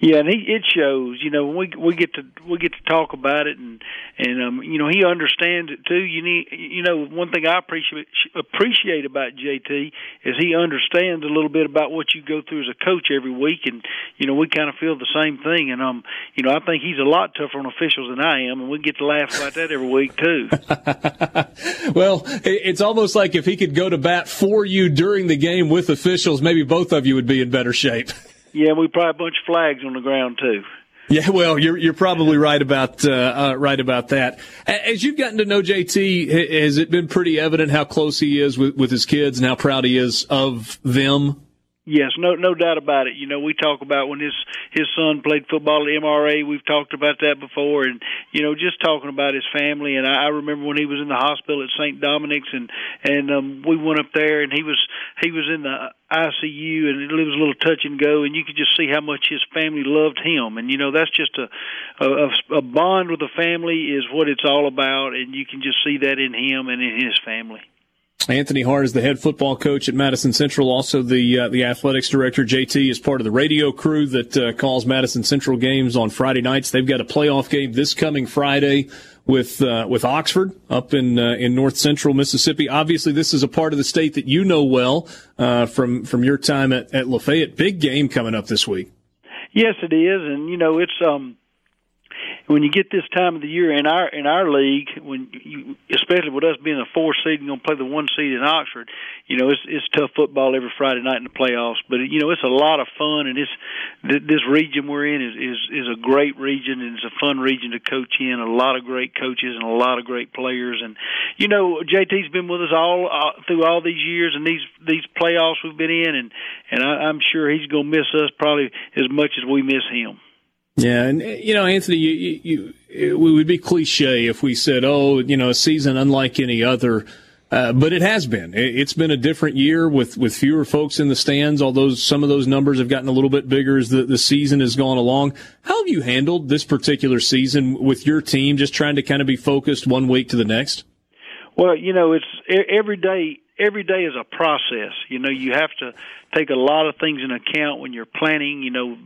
Yeah, and he, it shows. You know, we we get to we get to talk about it, and and um, you know, he understands it too. You need, you know, one thing I appreciate appreciate about JT is he understands a little bit about what you go through as a coach every week, and you know, we kind of feel the same thing. And um, you know, I think he's a lot tougher on officials than I am, and we get to laugh about that every week too. well, it's almost like if he could go to bat for you during the game with officials, maybe both of you would be in better shape. Yeah, we probably a bunch of flags on the ground too. Yeah, well, you're you're probably right about uh, uh, right about that. As you've gotten to know JT, has it been pretty evident how close he is with, with his kids and how proud he is of them? Yes, no, no doubt about it. You know, we talk about when his his son played football at MRA. We've talked about that before, and you know, just talking about his family. And I, I remember when he was in the hospital at St. Dominic's, and and um, we went up there, and he was he was in the ICU, and it was a little touch and go, and you could just see how much his family loved him. And you know, that's just a a, a bond with the family is what it's all about, and you can just see that in him and in his family. Anthony Hart is the head football coach at Madison Central, also the uh, the athletics director. JT is part of the radio crew that uh, calls Madison Central games on Friday nights. They've got a playoff game this coming Friday with uh, with Oxford up in uh, in North Central Mississippi. Obviously, this is a part of the state that you know well uh, from from your time at, at Lafayette. Big game coming up this week. Yes, it is, and you know it's um when you get this time of the year in our in our league, when you, especially with us being a four seed and going to play the one seed in Oxford, you know it's it's tough football every Friday night in the playoffs. But you know it's a lot of fun, and this this region we're in is is is a great region, and it's a fun region to coach in. A lot of great coaches and a lot of great players, and you know JT's been with us all uh, through all these years and these these playoffs we've been in, and and I, I'm sure he's going to miss us probably as much as we miss him. Yeah, and you know, Anthony, you, you, you, we would be cliche if we said, "Oh, you know, a season unlike any other." Uh, but it has been. It's been a different year with, with fewer folks in the stands. Although some of those numbers have gotten a little bit bigger as the, the season has gone along. How have you handled this particular season with your team? Just trying to kind of be focused one week to the next. Well, you know, it's every day. Every day is a process. You know, you have to take a lot of things in account when you're planning. You know,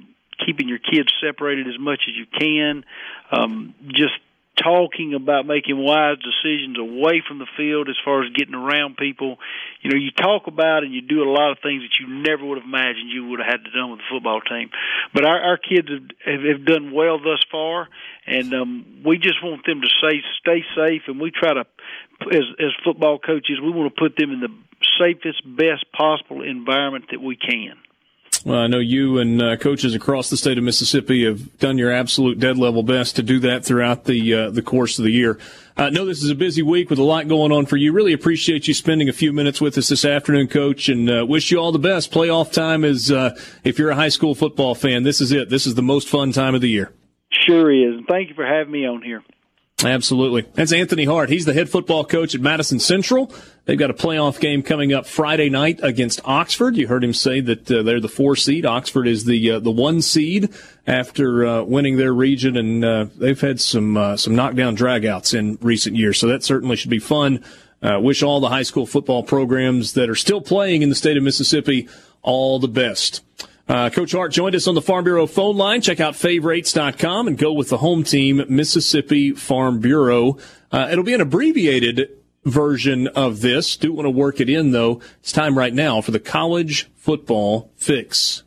keeping your kids separated as much as you can, um, just talking about making wise decisions away from the field as far as getting around people. You know, you talk about and you do a lot of things that you never would have imagined you would have had to done with the football team. But our, our kids have, have done well thus far, and um, we just want them to stay stay safe. And we try to, as as football coaches, we want to put them in the safest, best possible environment that we can. Well, I know you and uh, coaches across the state of Mississippi have done your absolute dead level best to do that throughout the uh, the course of the year. I know this is a busy week with a lot going on for you. Really appreciate you spending a few minutes with us this afternoon, Coach, and uh, wish you all the best. Playoff time is, uh, if you're a high school football fan, this is it. This is the most fun time of the year. Sure is. Thank you for having me on here. Absolutely. That's Anthony Hart. He's the head football coach at Madison Central. They've got a playoff game coming up Friday night against Oxford. You heard him say that uh, they're the four seed. Oxford is the uh, the one seed after uh, winning their region, and uh, they've had some uh, some knockdown dragouts in recent years. So that certainly should be fun. Uh, wish all the high school football programs that are still playing in the state of Mississippi all the best. Uh, Coach Hart joined us on the Farm Bureau phone line. Check out favorites.com and go with the home team, Mississippi Farm Bureau. Uh, it'll be an abbreviated version of this. Do want to work it in though. It's time right now for the college football fix.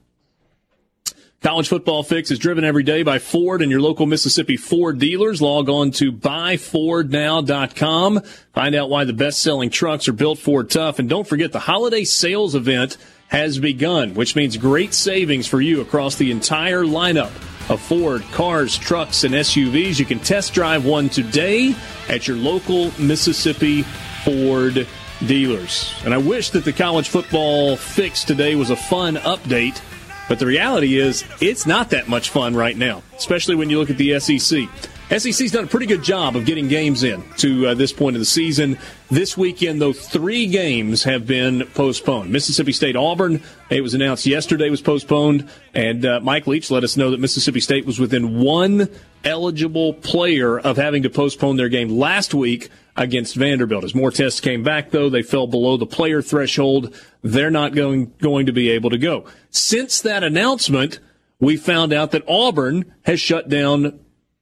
College Football Fix is driven every day by Ford and your local Mississippi Ford dealers. Log on to buyfordnow.com. Find out why the best selling trucks are built Ford tough. And don't forget the holiday sales event has begun, which means great savings for you across the entire lineup of Ford cars, trucks, and SUVs. You can test drive one today at your local Mississippi Ford dealers. And I wish that the college football fix today was a fun update, but the reality is it's not that much fun right now, especially when you look at the SEC. SEC's done a pretty good job of getting games in to uh, this point of the season. This weekend, though, three games have been postponed. Mississippi State Auburn, it was announced yesterday, was postponed. And uh, Mike Leach let us know that Mississippi State was within one eligible player of having to postpone their game last week against Vanderbilt. As more tests came back, though, they fell below the player threshold. They're not going, going to be able to go. Since that announcement, we found out that Auburn has shut down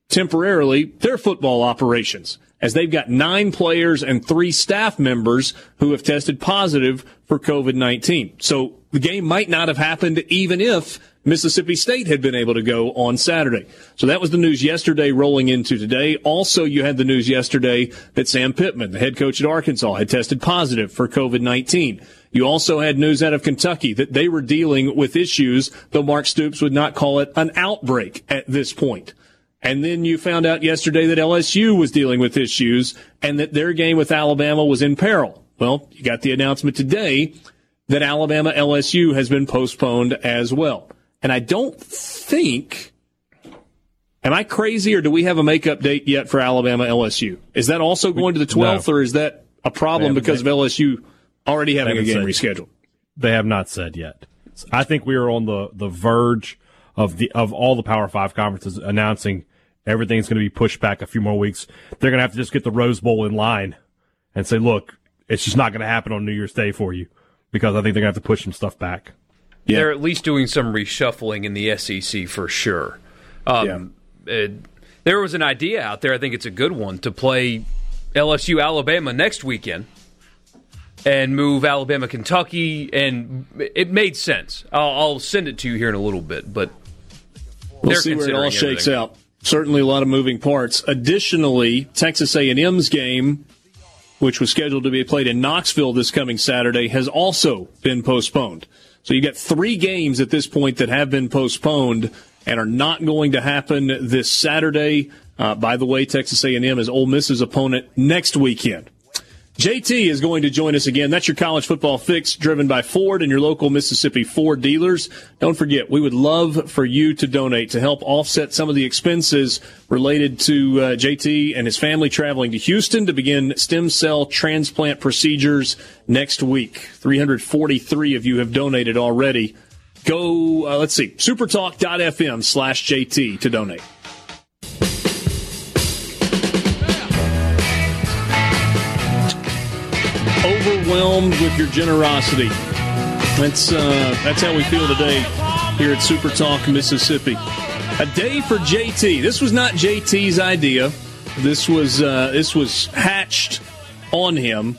temporarily their football operations as they've got nine players and three staff members who have tested positive for COVID-19. So the game might not have happened even if Mississippi State had been able to go on Saturday. So that was the news yesterday rolling into today. Also, you had the news yesterday that Sam Pittman, the head coach at Arkansas, had tested positive for COVID-19. You also had news out of Kentucky that they were dealing with issues, though Mark Stoops would not call it an outbreak at this point. And then you found out yesterday that LSU was dealing with issues and that their game with Alabama was in peril. Well, you got the announcement today that Alabama LSU has been postponed as well. And I don't think, am I crazy or do we have a makeup date yet for Alabama LSU? Is that also going to the 12th No. or is that a problem because of LSU already having a game haven't rescheduled? They have not said yet. I think we are on the, the verge of the of all the Power Five conferences announcing everything's going to be pushed back a few more weeks. They're going to have to just get the Rose Bowl in line and say, look, it's just not going to happen on New Year's Day for you because I think they're going to have to push some stuff back. They're at least doing some reshuffling in the SEC for sure. Um, it- there was an idea out there. I think it's a good one to play LSU Alabama next weekend and move Alabama Kentucky, and it made sense. I'll, I'll send it to you here in a little bit, but We'll see where it all shakes everything. out. Certainly a lot of moving parts. Additionally, Texas A&M's game, which was scheduled to be played in Knoxville this coming Saturday, has also been postponed. So you got three games at this point that have been postponed and are not going to happen this Saturday. Uh, by the way, Texas A&M is Ole Miss's opponent next weekend. JT is going to join us again. That's your college football fix driven by Ford and your local Mississippi Ford dealers. Don't forget, we would love for you to donate to help offset some of the expenses related to uh, JT and his family traveling to Houston to begin stem cell transplant procedures next week. 343 of you have donated already. Go, uh, let's see, supertalk.fm slash JT to donate. Overwhelmed with your generosity. That's uh, that's how we feel today here at Super Talk Mississippi. A day for JT. This was not JT's idea. This was uh, this was hatched on him,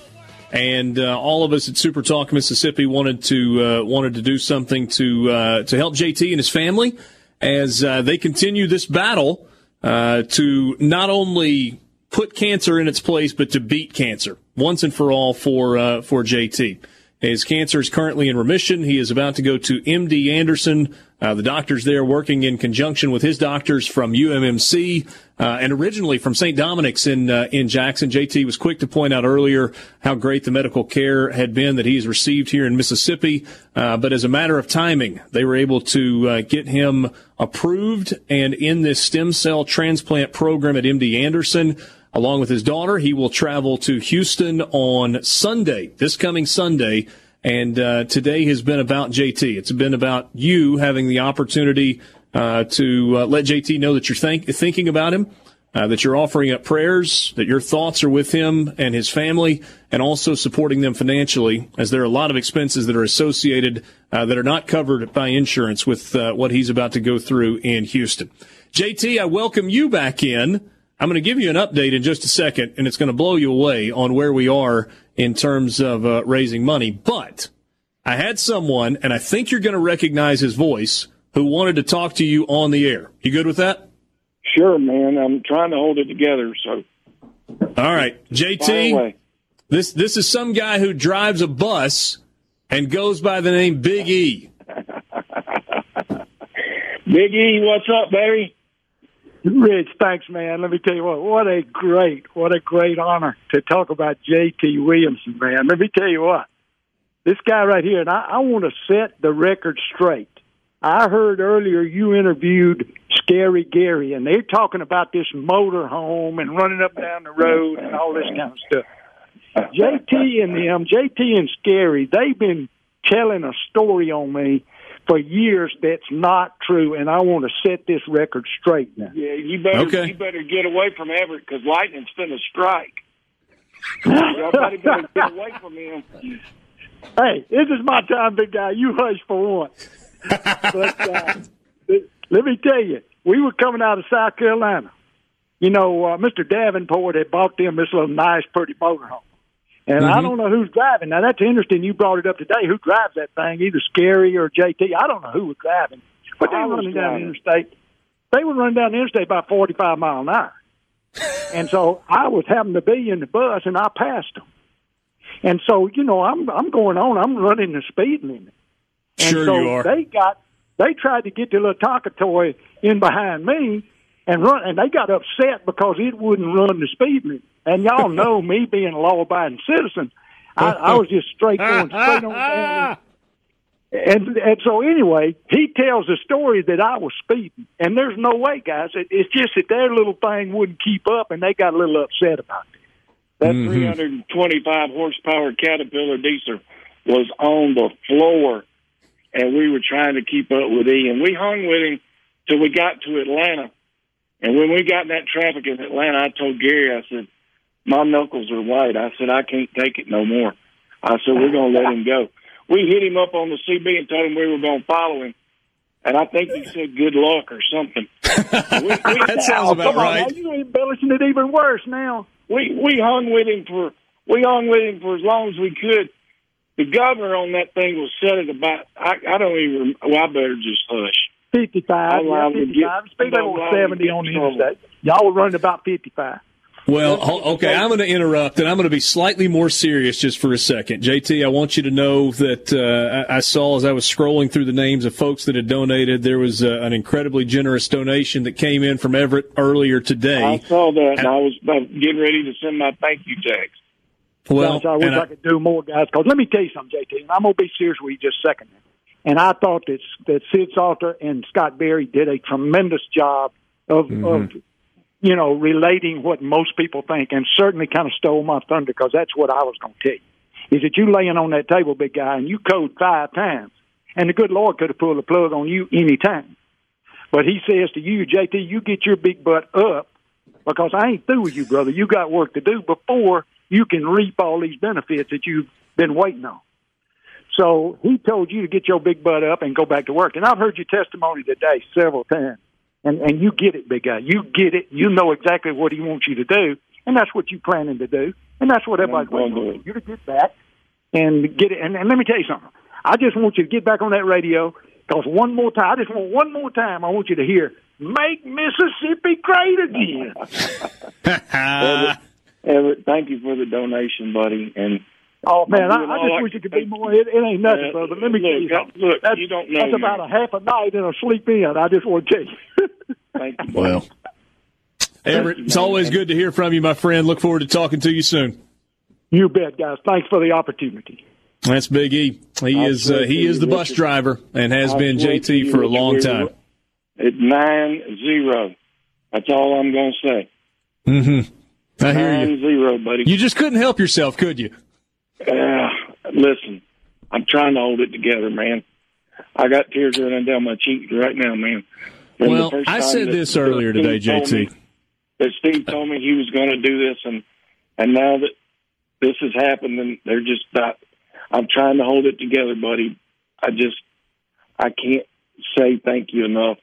and uh, all of us at Super Talk Mississippi wanted to uh, wanted to do something to uh, to help JT and his family as uh, they continue this battle to not only put cancer in its place, but to beat cancer once and for all for uh, for JT. His cancer is currently in remission. He is about to go to MD Anderson. Uh, the doctors there working in conjunction with his doctors from UMMC uh, and originally from St. Dominic's in uh, in Jackson. JT was quick to point out earlier how great the medical care had been that he's received here in Mississippi. Uh, but as a matter of timing, they were able to uh, get him approved and in this stem cell transplant program at MD Anderson. Along with his daughter, he will travel to Houston on Sunday, this coming Sunday. And uh, today has been about JT. It's been about you having the opportunity uh, to uh, let JT know that you're think- thinking about him, uh, that you're offering up prayers, that your thoughts are with him and his family, and also supporting them financially, as there are a lot of expenses that are associated uh, that are not covered by insurance with uh, what he's about to go through in Houston. JT, I welcome you back in. I'm going to give you an update in just a second, and it's going to blow you away on where we are in terms of uh, raising money. But I had someone, and I think you're going to recognize his voice, who wanted to talk to you on the air. You good with that? Sure, man. I'm trying to hold it together. So, All right, JT. This this is some guy who drives a bus and goes by the name Big E. Big E, what's up, baby? Rich, thanks, man. Let me tell you what, what a great, what a great honor to talk about J.T. Williamson, man. Let me tell you what, this guy right here, and I, I want to set the record straight. I heard earlier you interviewed Scary Gary, and they're talking about this motor home and running up and down the road and all this kind of stuff. JT and them, JT and Scary, they've been telling a story on me for years that's not true, and I want to set this record straight now. Yeah, you better Okay. you better get away from Everett because lightning's finna strike. Everybody better get away from him. Hey, this is my time, big guy. You hush for once. but uh, let me tell you, we were coming out of South Carolina. You know, uh, Mr. Davenport had bought them this little nice, pretty motorhome. And Mm-hmm. I don't know who's driving. Now that's interesting. You brought it up today. Who drives that thing? Either Scary or JT. I don't know who was driving, but they were running down the interstate. They were running down the interstate about forty-five mile an hour, and so I was having to be in the bus, and I passed them. And so you know, I'm I'm going on. I'm running the speed limit. And Sure so you are. They got they tried to get the little Tonka toy in behind me and run, and they got upset because it wouldn't run the speed limit. And y'all know me being a law-abiding citizen, I, I was just straight going straight on down. And and so anyway, he tells the story that I was speeding, and there's no way, guys. It, it's just that their little thing wouldn't keep up, and they got a little upset about it. That Mm-hmm. 325 horsepower Caterpillar diesel was on the floor, and we were trying to keep up with Ian. We hung with him till we got to Atlanta, and when we got in that traffic in Atlanta, I told Gary, I said, "My knuckles are white." I said, "I can't take it no more." I said, "We're gonna let him go." We hit him up on the CB and told him we were gonna follow him. And I think he said good luck or something. we, we, That oh, sounds Oh, about come on, right. now, you embellishing it even worse now. we we hung with him for we hung with him for as long as we could. The governor on that thing was set at about I, I don't even well I better just hush. 55, I'm yeah, 55. get- Speed limit was to 70 on the interstate. Y'all were running about 55. Well, okay, I'm going to interrupt and I'm going to be slightly more serious just for a second. JT, I want you to know that uh, I I saw as I was scrolling through the names of folks that had donated, there was uh, an incredibly generous donation that came in from Everett earlier today. I saw that and I was getting ready to send my thank you text. Well, Gosh, I wish I, I- could do more, guys. Because let me tell you something, JT, and I'm going to be serious with you just a second. And I thought that that Sid Salter and Scott Berry did a tremendous job of, of mm-hmm. you know, relating what most people think, and certainly kind of stole my thunder because that's what I was going to tell you. Is that you laying on that table, big guy, and you code five times, and the good Lord could have pulled the plug on you any time. But he says to you, JT, you get your big butt up because I ain't through with you, brother. You got work to do before you can reap all these benefits that you've been waiting on. So he told you to get your big butt up and go back to work. And I've heard your testimony today several times. And and you get it, big guy. You get it. You know exactly what he wants you to do. And that's what you're planning to do. And that's what everybody's waiting it. you to get back and get it. And, and let me tell you something. I just want you to get back on that radio because one more time, I just want one more time, I want you to hear, make Mississippi great again. Everett, Everett, thank you for the donation, buddy. And Oh man, I'm I, doing I all just I wish it could be more. It, it ain't nothing, Uh, brother. Let me tell you something. look, that's, you don't know, That's about a half a night and a sleep in. I just want to tell you. thank you. well, Everett, it's always good to hear from you, my friend. Look forward to talking to you soon. you bet, guys. Thanks for the opportunity. That's Big E. He I is uh, he is the bus Richard. driver and has I been JT for a long time. were- It's nine zero. That's all I'm going to say. Mm-hmm. I hear you. Nine zero, buddy. You just couldn't help yourself, could you? Uh, listen, I'm trying to hold it together, man. I got tears running down my cheeks right now, man. From Well, I said this earlier Steve today, told me- JT. That Steve told me he was going to do this, and and now that this has happened, and they're just not. I'm trying to hold it together, buddy. I just I can't say thank you enough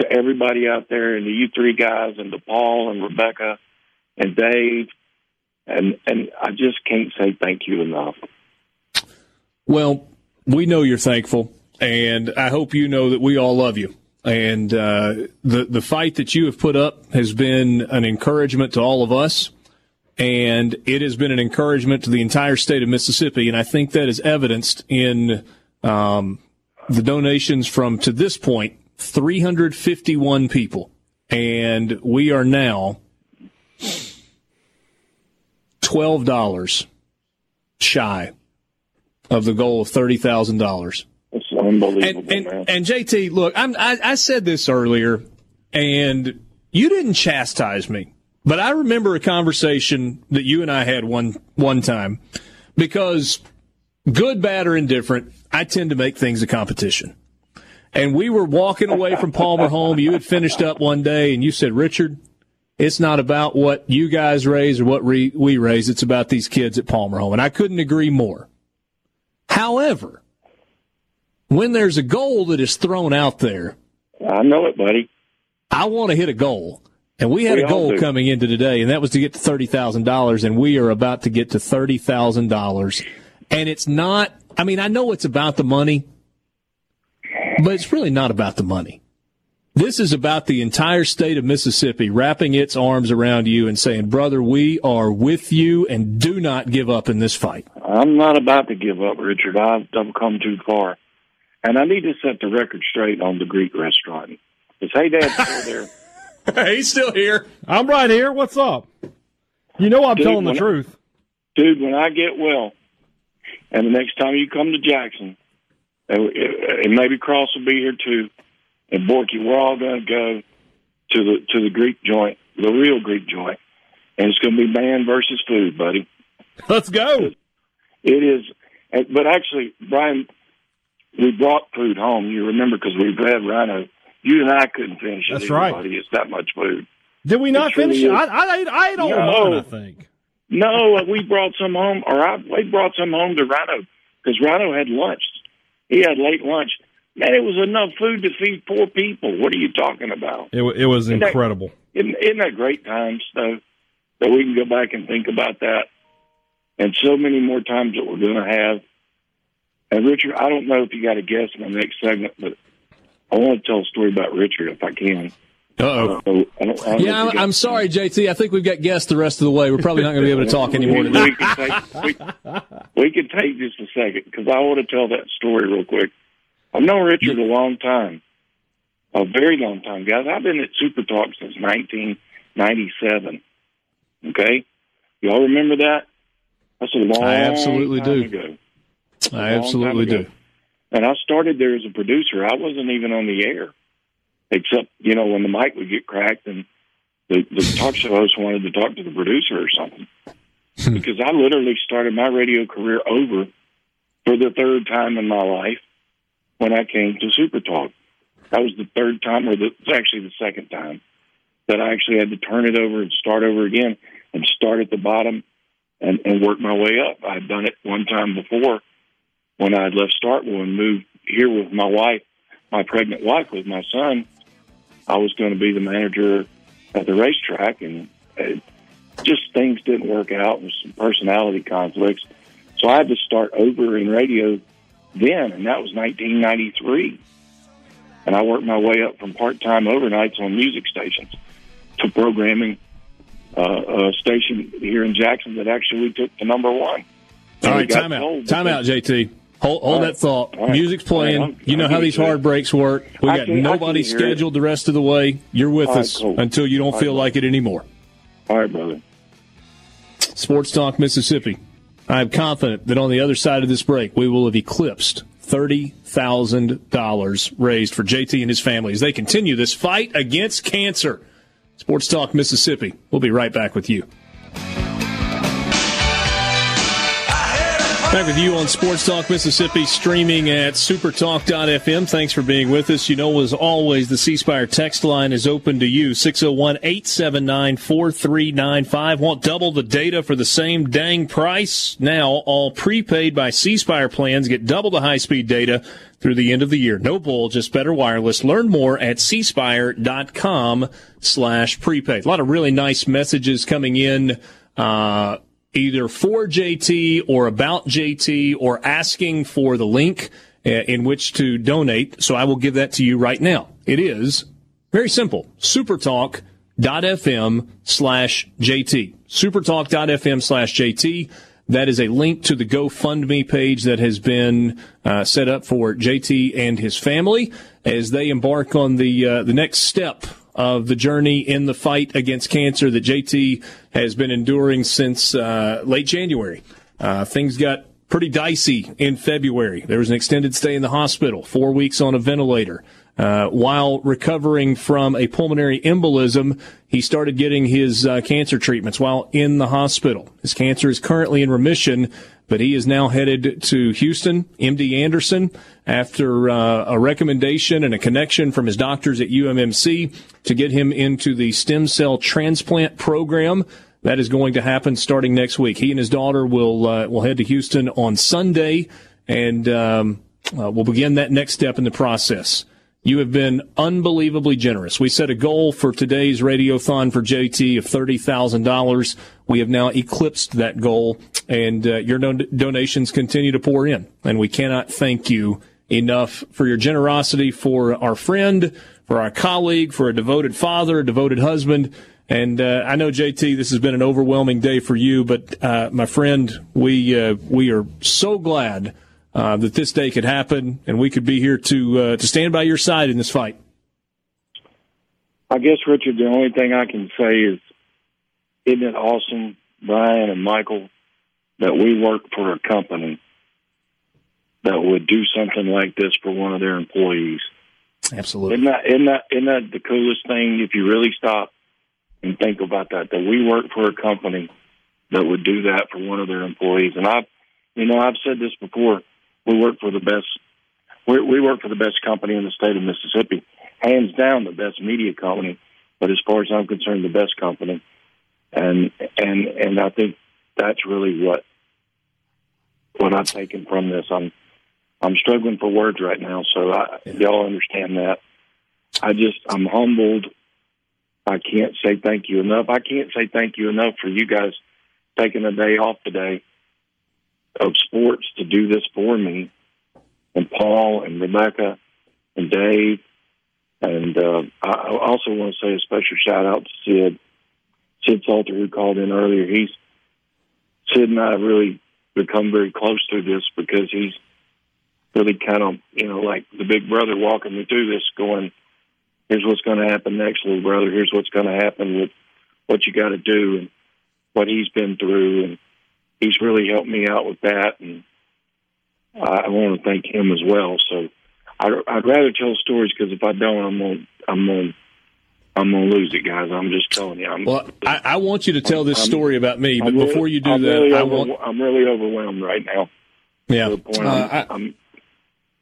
to everybody out there, and to you three guys, and to Paul and Rebecca and Dave, and and I just can't say thank you enough. Well, we know you're thankful, and I hope you know that we all love you. And uh, the the fight that you have put up has been an encouragement to all of us, and it has been an encouragement to the entire state of Mississippi. And I think that is evidenced in um, the donations from to this point 351 people, and we are now twelve dollars shy of the goal of thirty thousand dollars. It's unbelievable, And, man. and, and JT, look, I'm, I, I said this earlier, and you didn't chastise me, but I remember a conversation that you and I had one one time because good, bad, or indifferent, I tend to make things a competition. And we were walking away from Palmer home. You had finished up one day, and you said, Richard, it's not about what you guys raise or what re- we raise. It's about these kids at Palmer home. And I couldn't agree more. However, when there's a goal that is thrown out there, I know it, buddy. I want to hit a goal. And we had We a goal coming into today, and that was to get to thirty thousand dollars, and we are about to get to thirty thousand dollars. And it's not. I mean, I know it's about the money, but it's really not about the money. This is about the entire state of Mississippi wrapping its arms around you and saying, "Brother, we are with you, and do not give up in this fight." I'm not about to give up, Richard. I've, I've come too far. And I need to set the record straight on the Greek restaurant. Is Hey Dad still there? He's still here. I'm right here. What's up? You know I'm Dude, telling the when I- truth. Dude, when I get well, and the next time you come to Jackson, and, and maybe Cross will be here too, and Borky, we're all going to go to the to the Greek joint, the real Greek joint, and it's going to be man versus food, buddy. Let's go. It is, but actually, Brian, we brought food home. You remember because we've had Rhino. You and I couldn't finish it. That's right. It's that much food. Did we not It finish it? I, I, I ate all No. mine, I think. No, uh, we brought some home, or I we brought some home to Rhino because Rhino had lunch. He had late lunch. Man, it was enough food to feed four people. What are you talking about? It, it was Isn't incredible. Isn't, isn't that great times, though, that we can go back and think about that? And so many more times that we're going to have. And Richard, I don't know if you got a guess in the next segment, but I want to tell a story about Richard if I can. Uh-oh. I don't, I don't Yeah, I'm, I'm sorry, JT. I think we've got guests the rest of the way. We're probably not going to be able to talk anymore we, today. we can take we, we can take just a second because I want to tell that story real quick. I've known Richard a long time, a very long time, guys. I've been at Super Talk since 1997. Okay, y'all remember that? That's a long. I absolutely time do. Ago. I absolutely do. And I started there as a producer. I wasn't even on the air, except you know when the mic would get cracked and the, the talk show host wanted to talk to the producer or something. Hmm. because I literally started my radio career over for the third time in my life when I came to Super Talk. That was the third time, or the, it's actually the second time that I actually had to turn it over and start over again and start at the bottom and, and work my way up. I'd done it one time before when I had left Starkville and moved here with my wife, my pregnant wife with my son. I was going to be the manager at the racetrack, and it, just things didn't work out with some personality conflicts. So I had to start over in radio then, and that was 1993. And I worked my way up from part-time overnights on music stations to programming uh, a station here in Jackson that actually took the number one. All And we right, time out. Time out, JT. Hold, hold All that thought. All right. Music's playing. All right, you know how these it to you. hard breaks work. We got can- nobody can hear it. scheduled the rest of the way. You're with All right, us cool. until you don't All feel right, like it anymore. All right, brother. Sports Talk Mississippi. I am confident that on the other side of this break, we will have eclipsed $30,000 raised for JT and his family as they continue this fight against cancer. Sports Talk Mississippi. We'll be right back with you. Back with you on Sports Talk Mississippi, streaming at supertalk.fm. Thanks for being with us. You know, as always, the C Spire text line is open to you 601 879 4395. Want double the data for the same dang price? Now, all prepaid by C Spire plans get double the high speed data through the end of the year. No bull, just better wireless. Learn more at cspire.com slash prepaid. A lot of really nice messages coming in. Uh, either for JT or about JT or asking for the link uh, in which to donate. So I will give that to you right now. It is very simple. Supertalk.fm slash JT. Supertalk.fm slash JT. That is a link to the GoFundMe page that has been uh, set up for JT and his family as they embark on the uh, the next step of the journey in the fight against cancer that JT has been enduring since uh, late January. Uh, things got pretty dicey in February. There was an extended stay in the hospital, four weeks on a ventilator. Uh, while recovering from a pulmonary embolism, he started getting his uh, cancer treatments while in the hospital. His cancer is currently in remission, but he is now headed to Houston, MD Anderson, after uh, a recommendation and a connection from his doctors at UMMC to get him into the stem cell transplant program. That is going to happen starting next week. He and his daughter will uh, will head to Houston on Sunday, and um, uh, we'll begin that next step in the process. You have been unbelievably generous. We set a goal for today's radiothon for JT of $30,000. We have now eclipsed that goal, and uh, your don- donations continue to pour in. And we cannot thank you enough for your generosity for our friend, for our colleague, for a devoted father, a devoted husband. And uh, I know JT, this has been an overwhelming day for you, but uh, my friend, we uh, we are so glad uh, that this day could happen, and we could be here to uh, to stand by your side in this fight. I guess, Richard, the only thing I can say is, isn't it awesome, Brian and Michael, that we work for a company that would do something like this for one of their employees? Absolutely. Isn't that, isn't that, isn't that the coolest thing if you really stop and think about that? That we work for a company that would do that for one of their employees. And I've, you know, I've said this before. We work for the best. We, we work for the best company in the state of Mississippi, hands down the best media company. But as far as I'm concerned, the best company. And and and I think that's really what what I've taken from this. I'm I'm struggling for words right now, so I, y'all understand that. I just I'm humbled. I can't say thank you enough. I can't say thank you enough for you guys taking a day off today of sports to do this for me, and Paul and Rebecca and Dave, and uh, I also want to say a special shout out to Sid, Sid Salter who called in earlier. He's Sid and I have really become very close through this because he's really kind of you know like the big brother walking me through this, going, "Here's what's going to happen next, little brother. Here's what's going to happen with what you got to do and what he's been through and." He's really helped me out with that, and I want to thank him as well. So I'd, I'd rather tell stories because if I don't, I'm gonna I'm gonna I'm gonna lose it, guys. I'm just telling you. I'm, well, I, I want you to tell this I'm, story about me, but really, before you do I'm that, really I over, want. I'm really overwhelmed right now. Yeah. Uh, I'm,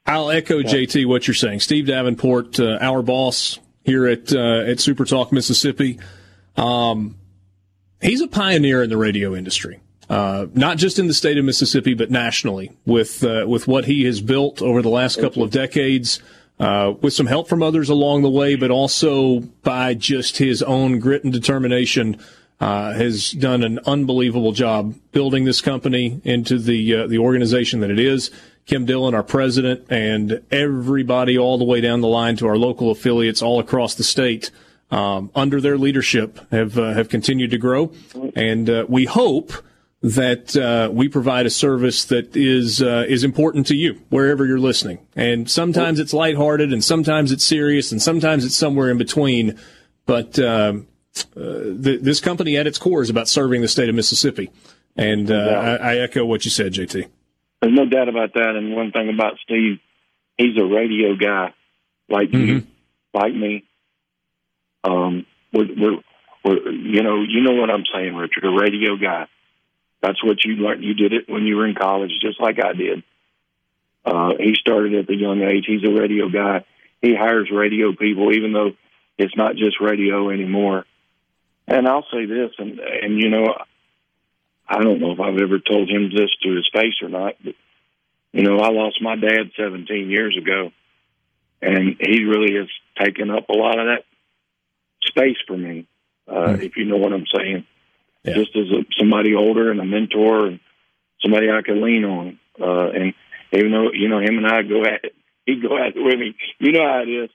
I, will echo yeah. JT what you're saying. Steve Davenport, uh, our boss here at uh, at Super Talk Mississippi, um, he's a pioneer in the radio industry uh, not just in the state of Mississippi, but nationally with uh, with what he has built over the last couple of decades. Uh, with some help from others along the way, but also by just his own grit and determination, uh, has done an unbelievable job building this company into the uh, the organization that it is. Kim Dillon, our president, and everybody all the way down the line to our local affiliates all across the state. Um, under their leadership, have uh, have continued to grow, and we hope that uh, we provide a service that is uh, is important to you wherever you're listening. And sometimes it's lighthearted, and sometimes it's serious, and sometimes it's somewhere in between. But uh, th- this company, at its core, is about serving the state of Mississippi. And uh, I-, I echo what you said, JT. There's no doubt about that. And one thing about Steve, he's a radio guy, like mm-hmm. you, like me. Um, we're, we're, we're, you know, you know what I'm saying, Richard, a radio guy that's what you learned. You did it when you were in college, just like I did. Uh, he started at the young age. He's a radio guy. He hires radio people, even though it's not just radio anymore. And I'll say this, and and you know, I don't know if I've ever told him this to his face or not, but you know, I lost my dad 17 years ago, and he really has taken up a lot of that space for me. Uh, mm-hmm. If you know what I'm saying yeah. just as a, somebody older and a mentor and somebody I could lean on. Uh, and even though you know him and I go at it, he go at it with me. You know how it is.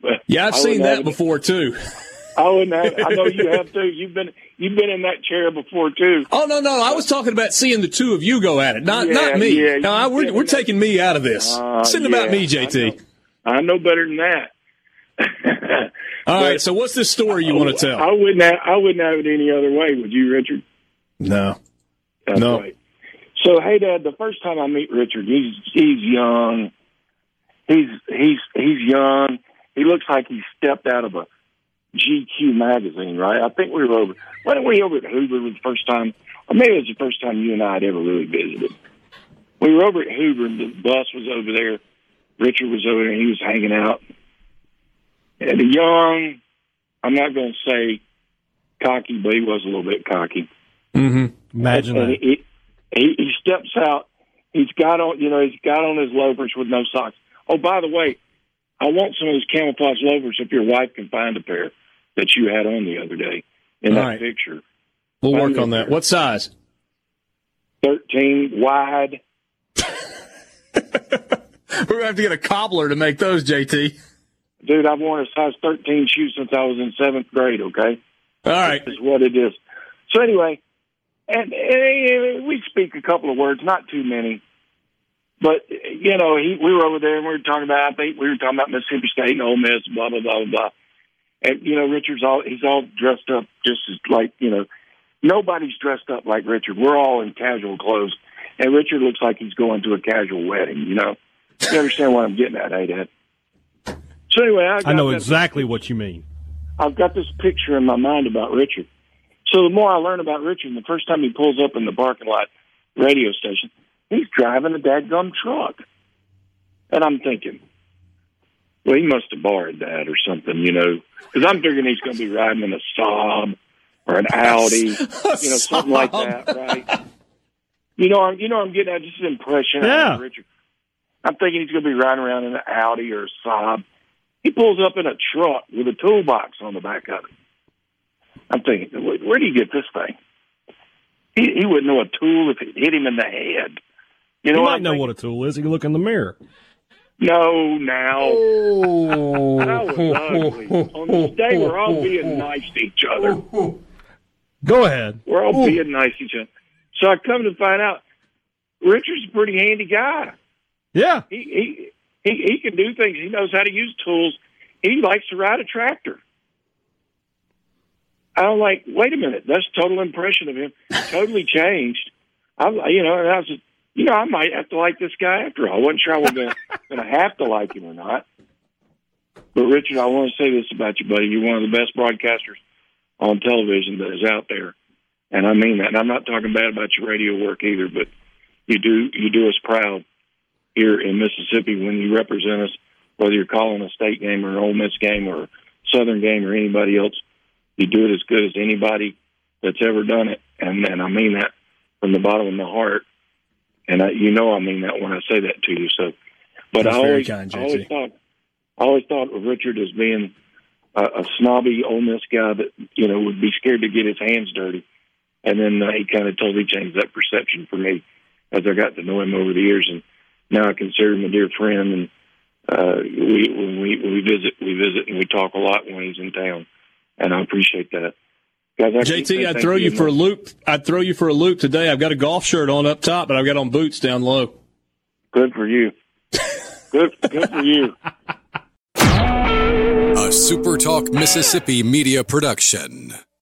But yeah, I've seen that before too. I wouldn't have. I know you have too. You've been you've been in that chair before too. Oh no, no, I was talking about seeing the two of you go at it, not yeah, not me. Yeah, no, I, we're we're taking me out of this. Uh, it's yeah, about me, JT. I know, I know better than that. All right. So what's this story you want to tell? I wouldn't. Have, I wouldn't have it any other way. Would you, Richard? No. That's no. Right. So hey, Dad. The first time I meet Richard, he's he's young. He's he's he's young. He looks like he stepped out of a GQ magazine, right? I think we were over. Why don't we over at Hoover the first time, or maybe it was the first time you and I had ever really visited. We were over at Hoover, and the bus was over there. Richard was over there, and he was hanging out. Young, I'm not going to say cocky, but he was a little bit cocky. Mm-hmm. Imagine and, that. he, he, he steps out. He's got on, you know, he's got on his loafers with no socks. Oh, by the way, I want some of those camouflage loafers if your wife can find a pair that you had on the other day in All that right. picture. We'll Find work on that. pair. What size? 13 wide. We're gonna have to get a cobbler to make those, JT. Dude, I've worn a size 13 shoe since I was in seventh grade, okay? All right. This is what it is. So anyway, and, and we speak a couple of words, not too many. But you know, he, we were over there and we were talking about. I think we were talking about Mississippi State and Ole Miss, blah blah blah blah blah. And you know, Richard's all he's all dressed up just as like you know, nobody's dressed up like Richard. We're all in casual clothes, and Richard looks like he's going to a casual wedding. You know, you understand what I'm getting at, eh, Dad? So anyway, I, I know exactly what you mean. I've got this picture in my mind about Richard. So the more I learn about Richard, the first time he pulls up in the parking lot radio station, he's driving a dadgum truck. And I'm thinking, well, he must have borrowed that or something, you know, because I'm thinking he's going to be riding in a Saab or an Audi, you know, something like that, right? You know, I'm, you know, I'm getting at just an impression Yeah. of Richard. I'm thinking he's going to be riding around in an Audi or a Saab. He pulls up in a truck with a toolbox on the back of it. I'm thinking, where, where do you get this thing? He, he wouldn't know a tool if it hit him in the head. You know you what might I'm know thinking? what a tool is. He can look in the mirror. No, now. Oh. That was ugly. On this day, we're all being nice to each other. Go ahead. We're all being nice to each other. So I come to find out, Richard's a pretty handy guy. Yeah. He he he, can do things. He knows how to use tools. He likes to ride a tractor. I'm like, wait a minute, that's a total impression of him. Totally changed. I'm, you know, and I was, just, you know, I might have to like this guy after all. I wasn't sure I was going to have to like him or not. But Richard, I want to say this about you, buddy. You're one of the best broadcasters on television that is out there, and I mean that. And I'm not talking bad about your radio work either, but you do you do us proud here in Mississippi when you represent us, whether you're calling a state game or an Ole Miss game or Southern game or anybody else. You do it as good as anybody that's ever done it, and and I mean that from the bottom of my heart. And I, you know I mean that when I say that to you. So, but That's I always, kind, I always thought, I always thought of Richard as being a, a snobby Ole Miss guy that you know would be scared to get his hands dirty, and then uh, he kind of totally changed that perception for me as I got to know him over the years, and now I consider him a dear friend. And uh, we when we we visit, we visit and we talk a lot when he's in town, and I appreciate that. Guys, I JT, I'd throw you for a loop. I'd throw you for a loop today. I've got a golf shirt on up top, but I've got on boots down low. Good for you. good, good for you. A SuperTalk Mississippi media production.